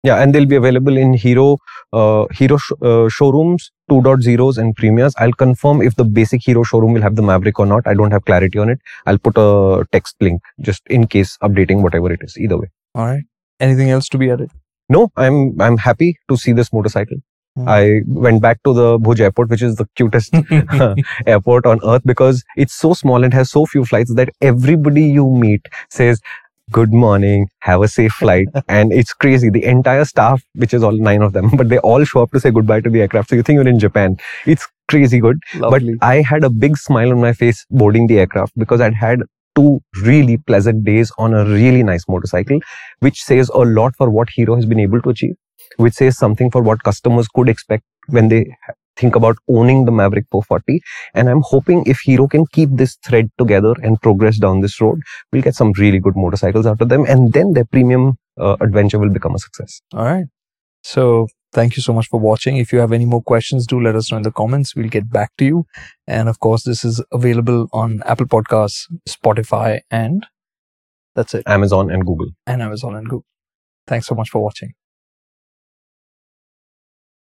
Speaker 2: Yeah, and they'll be available in Hero, uh, Hero sh- uh, showrooms, 2.0s and Premias. I'll confirm if the basic Hero showroom will have the Mavrick or not. I don't have clarity on it. I'll put a text link just in case updating whatever it is. Either way.
Speaker 1: all right. Anything else to be added?
Speaker 2: No, I'm I'm happy to see this motorcycle.
Speaker 1: Hmm.
Speaker 2: I went back to the Bhuj airport, which is the cutest airport on earth because it's so small and has so few flights that everybody you meet says good morning have a safe flight. And it's crazy. The entire staff which is all nine of them but they all show up to say goodbye to the aircraft. So you think you're in japan. It's crazy good.
Speaker 1: Lovely.
Speaker 2: but i had a big smile on my face boarding the aircraft because i'd had two really pleasant days on a really nice motorcycle which says a lot for what hero has been able to achieve which says something for what customers could expect when they think about owning the Mavrick 440. And I'm hoping if Hero can keep this thread together and progress down this road, we'll get some really good motorcycles out of them. And then their premium uh, adventure will become a success.
Speaker 1: All right. So thank you so much for watching. If you have any more questions, do let us know in the comments. We'll get back to you. And of course, this is available on Apple Podcasts, Spotify, and that's it.
Speaker 2: Amazon and Google.
Speaker 1: And Amazon and Google. Thanks so much for watching.